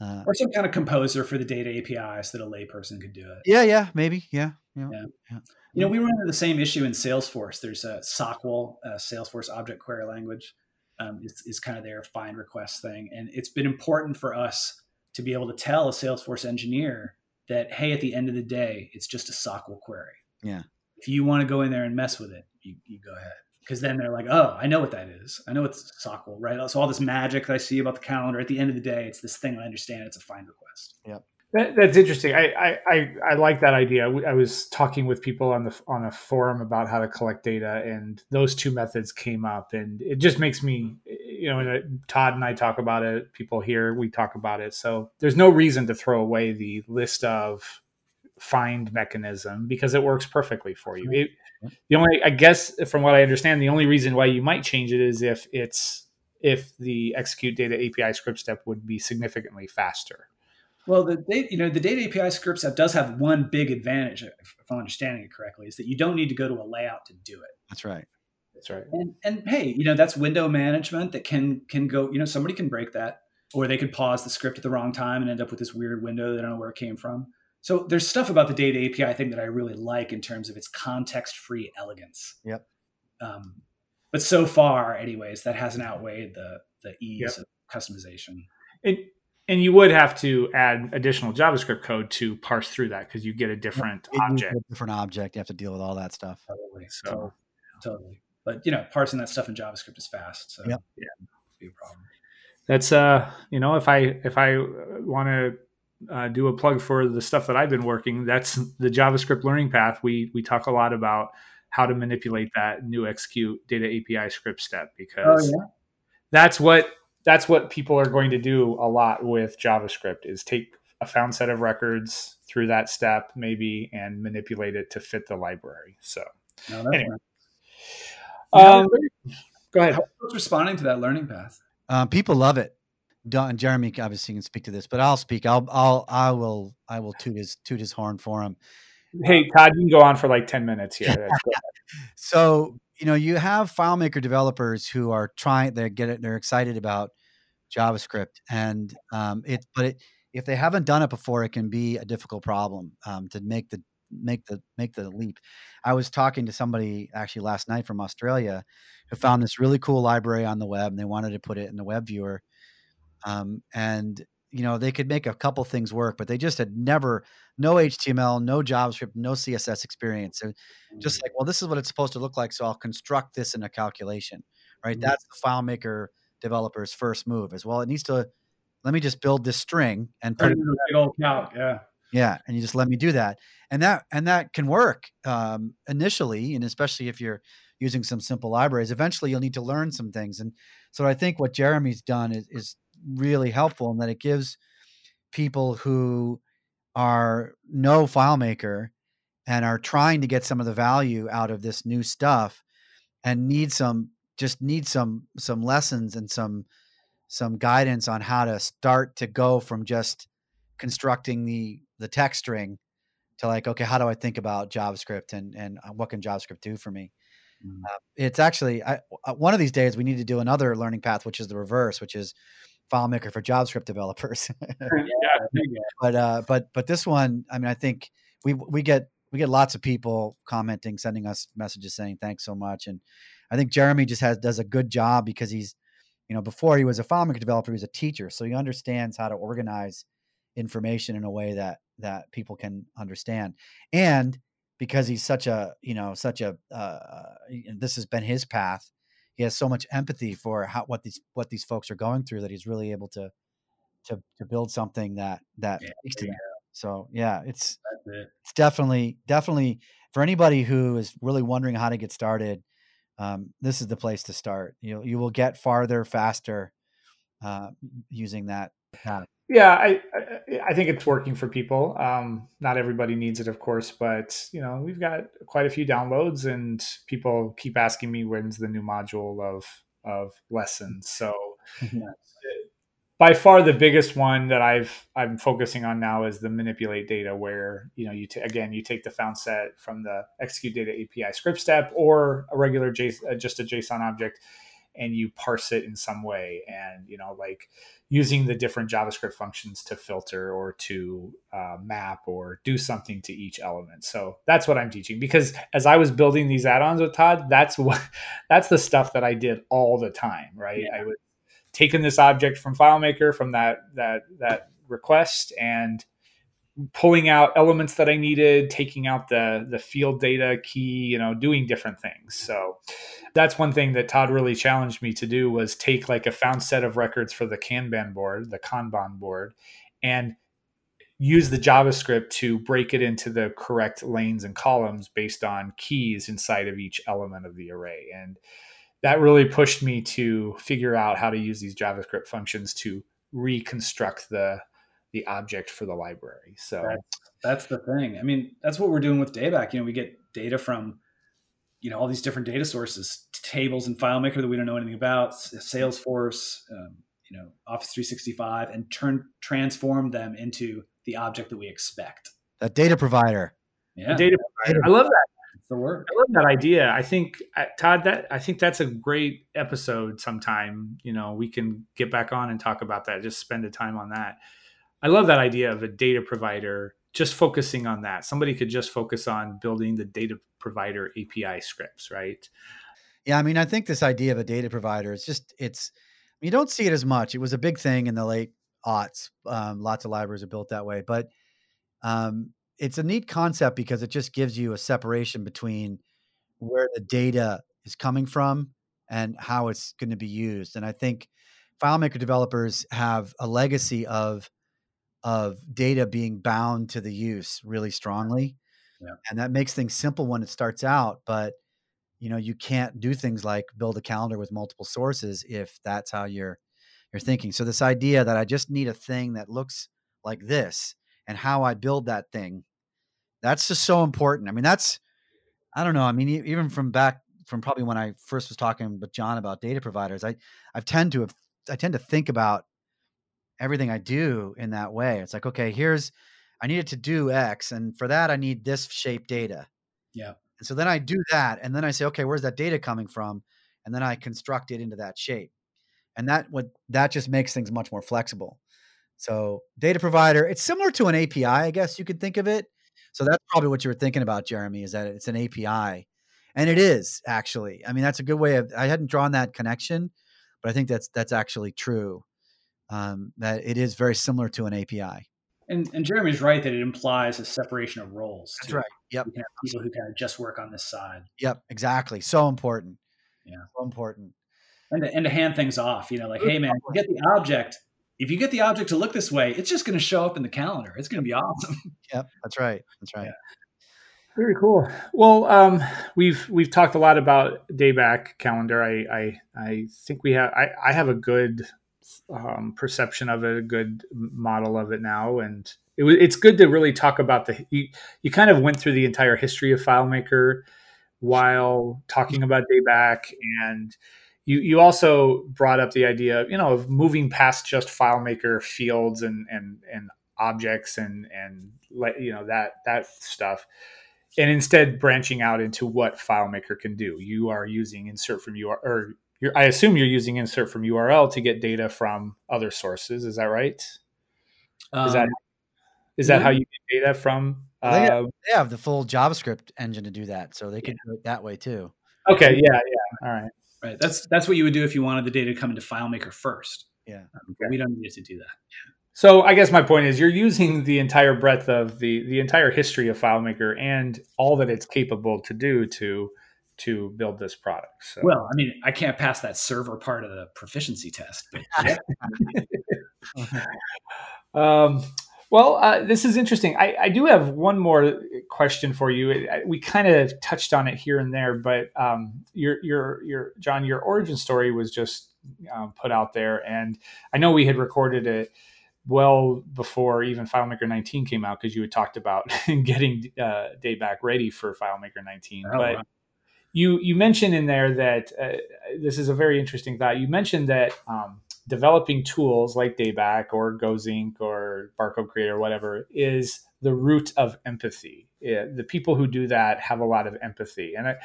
Uh, Or some kind of composer for the data API so that a layperson could do it. yeah. Yeah. Maybe. Yeah. Yeah. Yeah. You know, we run into the same issue in Salesforce. There's a SOQL, a Salesforce Object Query Language, um, is, is kind of their find request thing. And it's been important for us to be able to tell a Salesforce engineer that, hey, at the end of the day, it's just a SQL query. Yeah. If you want to go in there and mess with it, you, you go ahead. Because then they're like, oh, I know what that is. I know it's SQL, right? So all this magic that I see about the calendar, at the end of the day, it's this thing I understand. It's a find request. That, that's interesting. I, I, I, I like that idea. I was talking with people on the on a forum about how to collect data, and those two methods came up, and it just makes me, you know, Todd and I talk about it. People here, we talk about it. So there's no reason to throw away the list of find mechanism because it works perfectly for you. It, the only, I guess, from what I understand, the only reason why you might change it is if it's if the execute data API script step would be significantly faster. Well, the data, you know, the data API script set does have one big advantage, if, if I'm understanding it correctly, is that you don't need to go to a layout to do it. That's right. That's right. And and hey, you know, that's window management that can can go. You know, somebody can break that, or they could pause the script at the wrong time and end up with this weird window that I don't know where it came from. So there's stuff about the data API thing that I really like in terms of its context-free elegance. Yep. Um, but so far, anyways, that hasn't outweighed the the ease Yep. of customization. And and you would have to add additional JavaScript code to parse through that because you get a different object. a different object. You have to deal with all that stuff. Totally. So- totally. totally. But you know, parsing that stuff in JavaScript is fast. So Yep. yeah, be a problem. That's uh, you know, if I if I want to uh, do a plug for the stuff that I've been working, that's the JavaScript learning path. We we talk a lot about how to manipulate that new execute data API script step because Oh yeah. that's what that's what people are going to do a lot with JavaScript is take a found set of records through that step maybe and manipulate it to fit the library. So no, anyway. Um, go ahead. What's responding to that learning path? Um, people love it. Don, Jeremy obviously can speak to this, but I'll speak. I'll, I'll, I will, I will toot his, toot his horn for him. Hey, Todd, you can go on for like 10 minutes here. so, you know, you have FileMaker developers who are trying, they get it, they're excited about JavaScript and um, it, but it, if they haven't done it before, it can be a difficult problem um, to make the make the make the leap. I was talking to somebody actually last night from Australia who found this really cool library on the web and they wanted to put it in the web viewer. Um, and you know they could make a couple things work, but they just had never no HTML, no JavaScript, no CSS experience. So just mm. like, well, this is what it's supposed to look like, so I'll construct this in a calculation. Right? Mm-hmm. That's the FileMaker developer's first move. As well, it needs to let me just build this string and put it in a big old calc. Yeah. Yeah, and you just let me do that, and that and that can work um, initially, and especially if you're using some simple libraries. Eventually, you'll need to learn some things, and so I think what Jeremy's done is, is really helpful in that it gives people who are no FileMaker and are trying to get some of the value out of this new stuff and need some just need some some lessons and some some guidance on how to start to go from just constructing the the text string to like okay how do i think about javascript and and uh, what can javascript do for me mm. uh, it's actually I, uh, one of these days we need to do another learning path which is the reverse which is FileMaker for javascript developers. Yeah, but uh but but this one i mean i think we we get we get lots of people commenting sending us messages saying thanks so much. And i think jeremy just has does a good job because he's you know before he was a FileMaker developer he was a teacher. So he understands how to organize information in a way that that people can understand. And because he's such a you know such a uh, this has been his path he has so much empathy for how what these what these folks are going through that he's really able to to to build something that that yeah, speaks to them. so yeah it's it. it's definitely definitely for anybody who is really wondering how to get started um, this is the place to start you you will get farther faster uh, using that path yeah, I, I, I think it's working for people. Um, not everybody needs it, of course, but you know we've got quite a few downloads, and people keep asking me when's the new module of of lessons. So by far the biggest one that I've I'm focusing on now is the manipulate data, where you know you t- again you take the found set from the execute data API script step or a regular JSON, uh, just a JSON object, and you parse it in some way, and you know like using the different JavaScript functions to filter or to uh, map or do something to each element. So that's what I'm teaching because as I was building these add-ons with Todd, that's what that's the stuff that I did all the time, right? Yeah. I was taking this object from FileMaker from that that that request and pulling out elements that I needed, taking out the the field data key, you know, doing different things. So that's one thing that Todd really challenged me to do was take like a found set of records for the Kanban board, the Kanban board, and use the JavaScript to break it into the correct lanes and columns based on keys inside of each element of the array. And that really pushed me to figure out how to use these JavaScript functions to reconstruct the the object for the library. So that's, that's the thing. I mean, that's what we're doing with Dayback. You know, we get data from you know all these different data sources, tables and FileMaker that we don't know anything about, Salesforce, um, you know, Office 365, and turn transform them into the object that we expect. A data provider. Yeah, data provider. I love that. That's the word. I love that idea. I think uh, Todd, that I think that's a great episode. Sometime, you know, we can get back on and talk about that. Just spend a time on that. I love that idea of a data provider just focusing on that. Somebody could just focus on building the data provider API scripts, right? Yeah, I mean, I think this idea of a data provider is just it's you don't see it as much. It was a big thing in the late aughts. Um, lots of libraries are built that way, but um, it's a neat concept because it just gives you a separation between where the data is coming from and how it's going to be used. And I think FileMaker developers have a legacy of of data being bound to the use really strongly. Yeah. And that makes things simple when it starts out, but you know, you can't do things like build a calendar with multiple sources if that's how your you're thinking. So this idea that I just need a thing that looks like this and how I build that thing, that's just so important. I mean, that's I don't know. I mean, even from back from probably when I first was talking with John about data providers, I I tend to have I tend to think about everything I do in that way. It's like, okay, here's I needed to do X, and for that I need this shape data. Yeah. And so then I do that, and then I say, okay, where's that data coming from? And then I construct it into that shape, and that what that just makes things much more flexible. So data provider, it's similar to an API, I guess you could think of it. So that's probably what you were thinking about, Jeremy, is that it's an API, and it is actually. I mean, that's a good way of. I hadn't drawn that connection, but I think that's that's actually true. Um, that it is very similar to an API. And, and Jeremy's right that it implies a separation of roles. That's right. Yep. You can have people who kind of just work on this side. Yep. Exactly. So important. Yeah. So important. And to, and to hand things off, you know, like, hey man, get the object. If you get the object to look this way, it's just going to show up in the calendar. It's going to be awesome. Yep. That's right. That's right. Yeah. Very cool. Well, um, we've we've talked a lot about dayback calendar. I I, I think we have I, I have a good um, perception of it, a good model of it now, and it, was, it's good to really talk about the. You, you kind of went through the entire history of FileMaker while talking about dayback, and you you also brought up the idea, of you know, of moving past just FileMaker fields and and and objects and and let you know that that stuff and instead branching out into what FileMaker can do. You are using insert from URL, or you're, I assume you're using insert from URL to get data from other sources. Is that right? Um, Is that is that how you get data from? Well, they, have, Uh, they have the full JavaScript engine to do that, so they can do it that way too. okay, yeah, yeah. All right. right. That's that's what you would do if you wanted the data to come into FileMaker first. Yeah. Um, but We don't need to do that. So I guess my point is you're using the entire breadth of the the entire history of FileMaker and all that it's capable to do to to build this product. So Well, I mean, I can't pass that server part of the proficiency test, Um, well, uh, this is interesting. I, I do have one more question for you. It- we kind of touched on it here and there, but um, your your your John, your origin story was just um, put out there, and I know we had recorded it well before even FileMaker 19 came out because you had talked about getting uh, Dayback ready for FileMaker 19. Oh, but wow. You you mentioned in there that uh, this is a very interesting thought. You mentioned that um, developing tools like Dayback or GoZync or Barcode Creator or whatever is the root of empathy. Yeah, the people who do that have a lot of empathy, and I,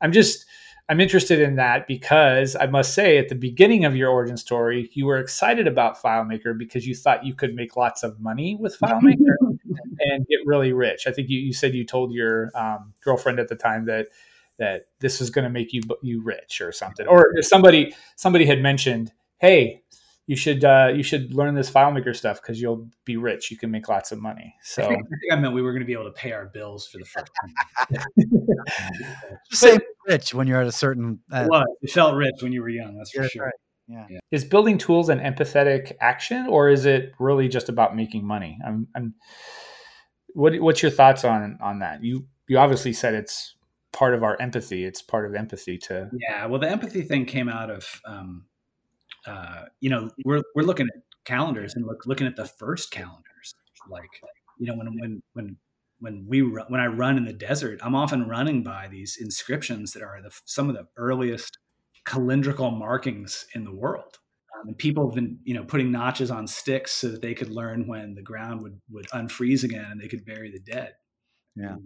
I'm just I'm interested in that because I must say at the beginning of your origin story, you were excited about FileMaker because you thought you could make lots of money with FileMaker and get really rich. I think you, you said you told your um, girlfriend at the time that that this is going to make you you rich or something, or somebody somebody had mentioned, hey, you should uh, you should learn this FileMaker stuff because you'll be rich. You can make lots of money. I So think, I think I meant we were going to be able to pay our bills for the first time. Just say rich when you're at a certain. Uh, It was. It felt rich when you were young. That's for sure. right. Yeah. is building tools an empathetic action, or is it really just about making money? I'm, I'm what what's your thoughts on on that? You you obviously said it's part of our empathy. It's part of empathy to Yeah. Well, the empathy thing came out of, um, uh, you know, we're we're looking at calendars and look, looking at the first calendars. Like, you know, when when when when we ru- when I run in the desert, I'm often running by these inscriptions that are the, some of the earliest calendrical markings in the world. Um, and people have been, you know, putting notches on sticks so that they could learn when the ground would would unfreeze again and they could bury the dead. Yeah.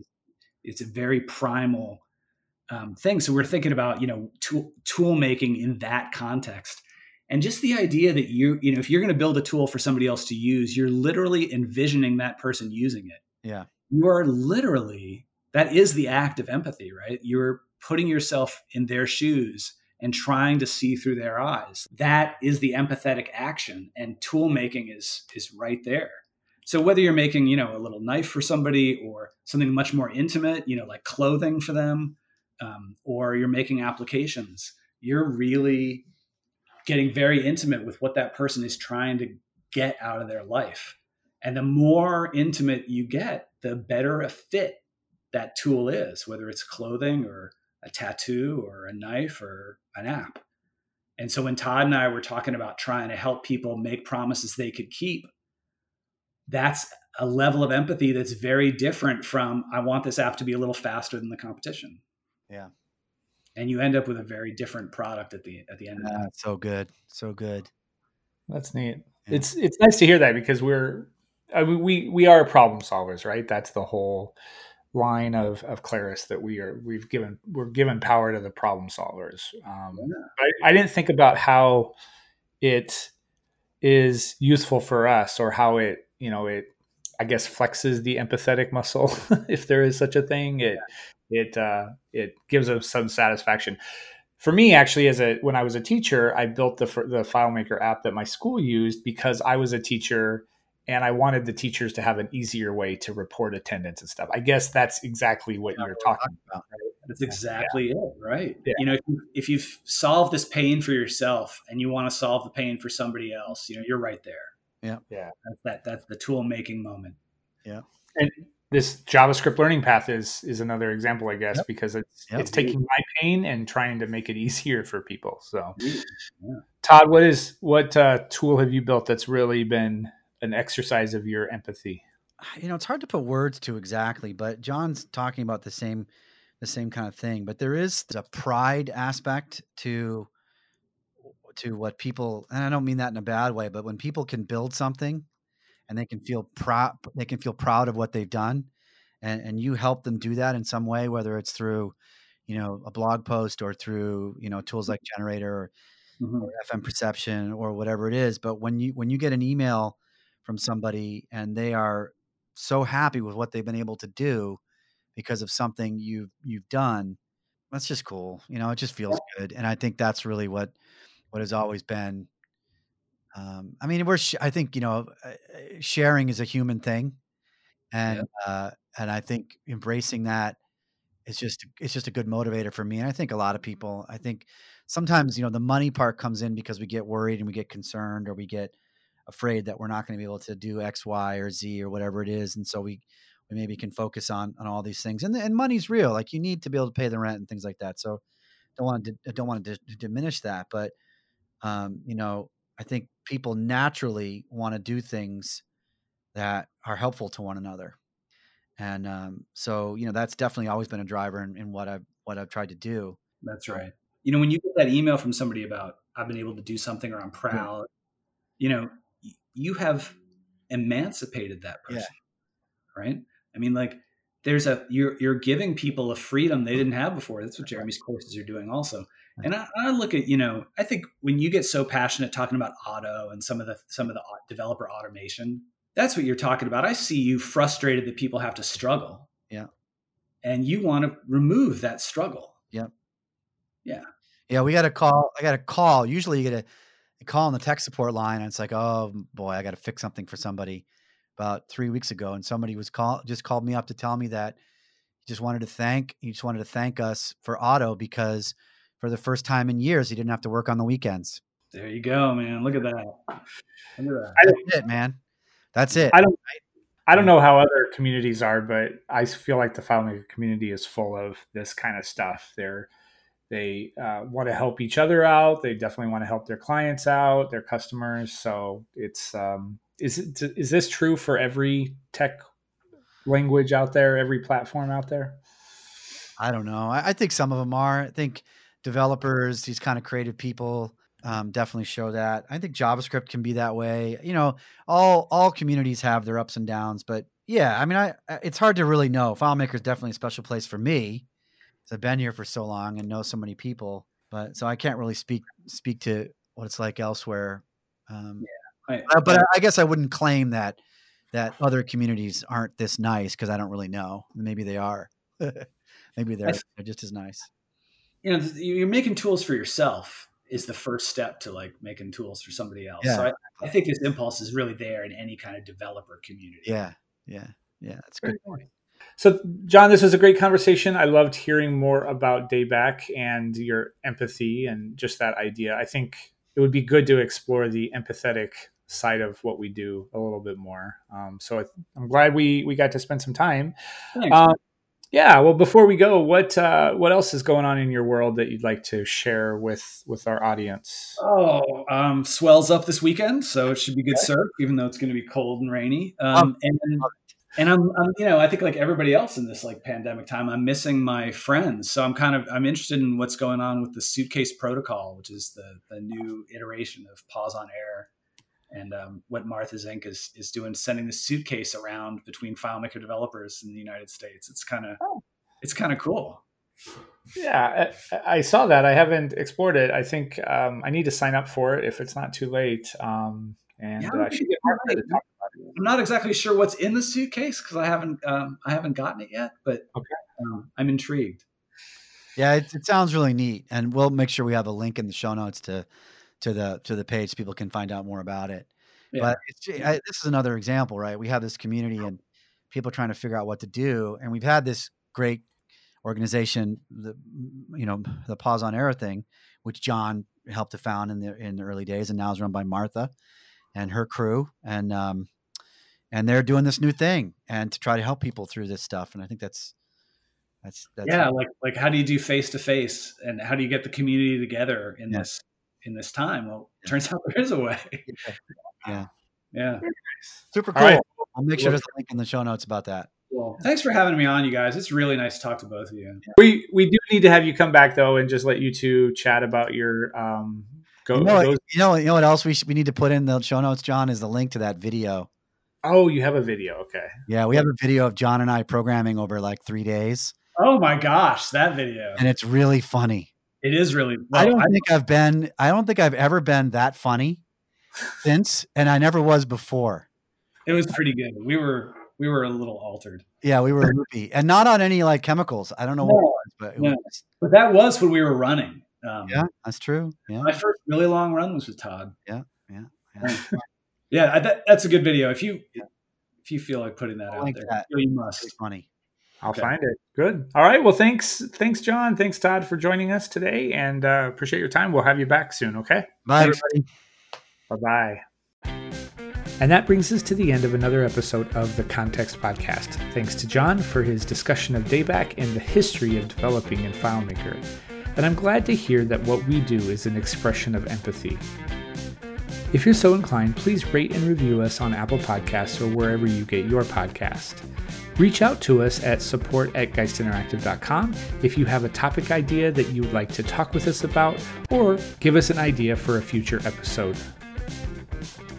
It's a very primal um, thing. So we're thinking about, you know, tool, tool making in that context. And just the idea that you, you know, if you're going to build a tool for somebody else to use, you're literally envisioning that person using it. Yeah. You are literally, that is the act of empathy, right? You're putting yourself in their shoes and trying to see through their eyes. That is the empathetic action. And tool making is is right there. So whether you're making, you know, a little knife for somebody or something much more intimate, you know, like clothing for them, um, or you're making applications, you're really getting very intimate with what that person is trying to get out of their life. And the more intimate you get, the better a fit that tool is, whether it's clothing or a tattoo or a knife or an app. And so when Todd and I were talking about trying to help people make promises they could keep, that's a level of empathy that's very different from I want this app to be a little faster than the competition. Yeah. And you end up with a very different product at the at the end of Yeah, that. so good. So good. That's neat. Yeah. It's it's nice to hear that because we're I mean, we we are problem solvers, right? That's the whole line of of Claris that we are we've given we're given power to the problem solvers. Um, I, I didn't think about how it is useful for us or how it you know it I guess flexes the empathetic muscle if there is such a thing. It it uh, it gives us some satisfaction. For me, actually, as a when I was a teacher, I built the the FileMaker app that my school used because I was a teacher and I wanted the teachers to have an easier way to report attendance and stuff. I guess that's exactly what you're talking about. That's exactly it, right? Yeah. You know, if, you, if you've solved this pain for yourself and you want to solve the pain for somebody else, you know, you're right there. Yeah. Yeah. That's that that's the tool making moment. Yeah. And this JavaScript learning path is is another example, I guess, Yep. because it's Yep. it's taking my pain and trying to make it easier for people. So, Yeah. Todd, what is what uh, tool have you built that's really been an exercise of your empathy? you know it's hard to put words to exactly but john's talking about the same the same kind of thing but there is a pride aspect to to what people and i don't mean that in a bad way but when people can build something and they can feel proud they can feel proud of what they've done and and you help them do that in some way whether it's through you know a blog post or through you know tools like generator or Mhm. or FMPerception or whatever it is. But when you when you get an email from somebody and they are so happy with what they've been able to do because of something you've you've done, that's just cool. You know, it just feels good. And I think that's really what what has always been. Um, I mean, we're sh- I think you know uh, uh, sharing is a human thing, and uh, and I think embracing that is just it's just a good motivator for me. And I think a lot of people. I think sometimes you know the money part comes in because we get worried and we get concerned or we get afraid that we're not going to be able to do X, Y, or Z or whatever it is, and so we we maybe can focus on on all these things. And and money's real. Like you need to be able to pay the rent and things like that. So don't want to don't want to d- diminish that, but um, you know I think people naturally want to do things that are helpful to one another. And um, so, you know, that's definitely always been a driver in, in what I've what I've tried to do. That's right. You know, when you get that email from somebody about I've been able to do something or I'm proud, you know, you have emancipated that Yeah. person. Right? I mean, like there's a you're you're giving people a freedom they didn't have before. That's what Jeremy's courses are doing also. And I, I look at, you know, I think when you get so passionate talking about Otto and some of the some of the developer automation, that's what you're talking about. I see you frustrated that people have to struggle. Yeah. And you want to remove that struggle. Yeah. Yeah. Yeah, we got a call. I got a call. Usually, you get a, a call on the tech support line, and it's like, oh boy, I got to fix something for somebody. About three weeks ago, and somebody was call just called me up to tell me that he just wanted to thank he just wanted to thank us for Otto because for the first time in years he didn't have to work on the weekends. There you go, man. Look at that. Look at that. That's it, man. That's it. I don't I don't know how other communities are, but I feel like the FileMaker community is full of this kind of stuff. They're they uh, want to help each other out. They definitely want to help their clients out, their customers. So it's um, is it, is this true for every tech language out there, every platform out there? I don't know. I, I think some of them are. I think developers, these kind of creative people, um, definitely show that. I think JavaScript can be that way. You know, all all communities have their ups and downs, but yeah, I mean, I I- it's hard to really know. FileMaker is definitely a special place for me. I've been here for so long and know so many people, but so I can't really speak speak to what it's like elsewhere. Um, I- uh, but I, I guess I wouldn't claim that that other communities aren't this nice because I don't really know. Maybe they are. Maybe they're, th- they're just as nice. You know, th- you're making tools for yourself is the first step to like making tools for somebody else. So Yeah. I, I think this impulse is really there in any kind of developer community. Yeah, yeah, yeah. That's good. So, John, this was a great conversation. I loved hearing more about Dayback and your empathy and just that idea. I think it would be good to explore the empathetic side of what we do a little bit more. Um, so I, I'm glad we we got to spend some time. Thanks. Um, Yeah. Well, before we go, what uh, what else is going on in your world that you'd like to share with with our audience? Oh, um, swells up this weekend, so it should be good surf, even though it's going to be cold and rainy. Um, and and I'm, I'm, you know, I think like everybody else in this like pandemic time, I'm missing my friends. So I'm kind of I'm interested in what's going on with the suitcase protocol, which is the the new iteration of Pause on Error and um, what Martha Zink is is doing, sending the suitcase around between FileMaker developers in the United States. It's kind of oh. it's kind of cool. Yeah, I, I, saw that. I haven't explored it. I think um, I need to sign up for it if it's not too late. Um, and yeah, uh, I should get Martha to talk about it. I'm not exactly sure what's in the suitcase because I haven't um, I haven't gotten it yet, but okay. Um, I'm intrigued. Yeah, it, it sounds really neat, and we'll make sure we have a link in the show notes to to the to the page so people can find out more about it. Yeah. But I, this is another example, right? We have this community and people trying to figure out what to do, and we've had this great organization, the you know the Pause on Error thing, which John helped to found in the in the early days, and now is run by Martha and her crew, and um, and they're doing this new thing and to try to help people through this stuff, and I think that's that's, that's yeah, like like how do you do face to face, and how do you get the community together in yeah. this in this time. Well, turns out there is a way. yeah. Yeah. Super cool. Right. I'll make sure there's a link in the show notes about that. Well, thanks for having me on, you guys. It's really nice to talk to both of you. We we do need to have you come back though, and just let you two chat about your um. Go, you, know, those- you know, you know what else we we need to put in the show notes, John, is the link to that video. Oh, you have a video. Okay. Yeah, we have a video of John and I programming over like three days. Oh my gosh, that video! And it's really funny. It is really. Well, I don't I, think I've been. I don't think I've ever been that funny since, and I never was before. It was pretty good. We were we were a little altered. Yeah, we were loopy, and not on any like chemicals. I don't know no, what was, but no. was. But that was when we were running. Um, yeah, that's true. Yeah, my first really long run was with Todd. Yeah, yeah, yeah. yeah that, that's a good video. If you if you feel like putting that I'll out there, that. you must. It's funny. I'll okay. find it. Good. All right. Well, thanks, thanks, John. Thanks, Todd, for joining us today, and uh, appreciate your time. We'll have you back soon. Okay. Bye, everybody. Bye, bye. And that brings us to the end of another episode of the Context Podcast. Thanks to John for his discussion of DayBack and the history of developing in FileMaker. And I'm glad to hear that what we do is an expression of empathy. If you're so inclined, please rate and review us on Apple Podcasts or wherever you get your podcast. Reach out to us at support at geistinteractive.com if you have a topic idea that you would like to talk with us about, or give us an idea for a future episode.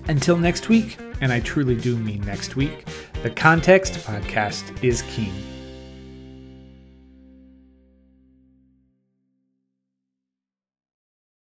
Until next week, and I truly do mean next week, the Context Podcast is king.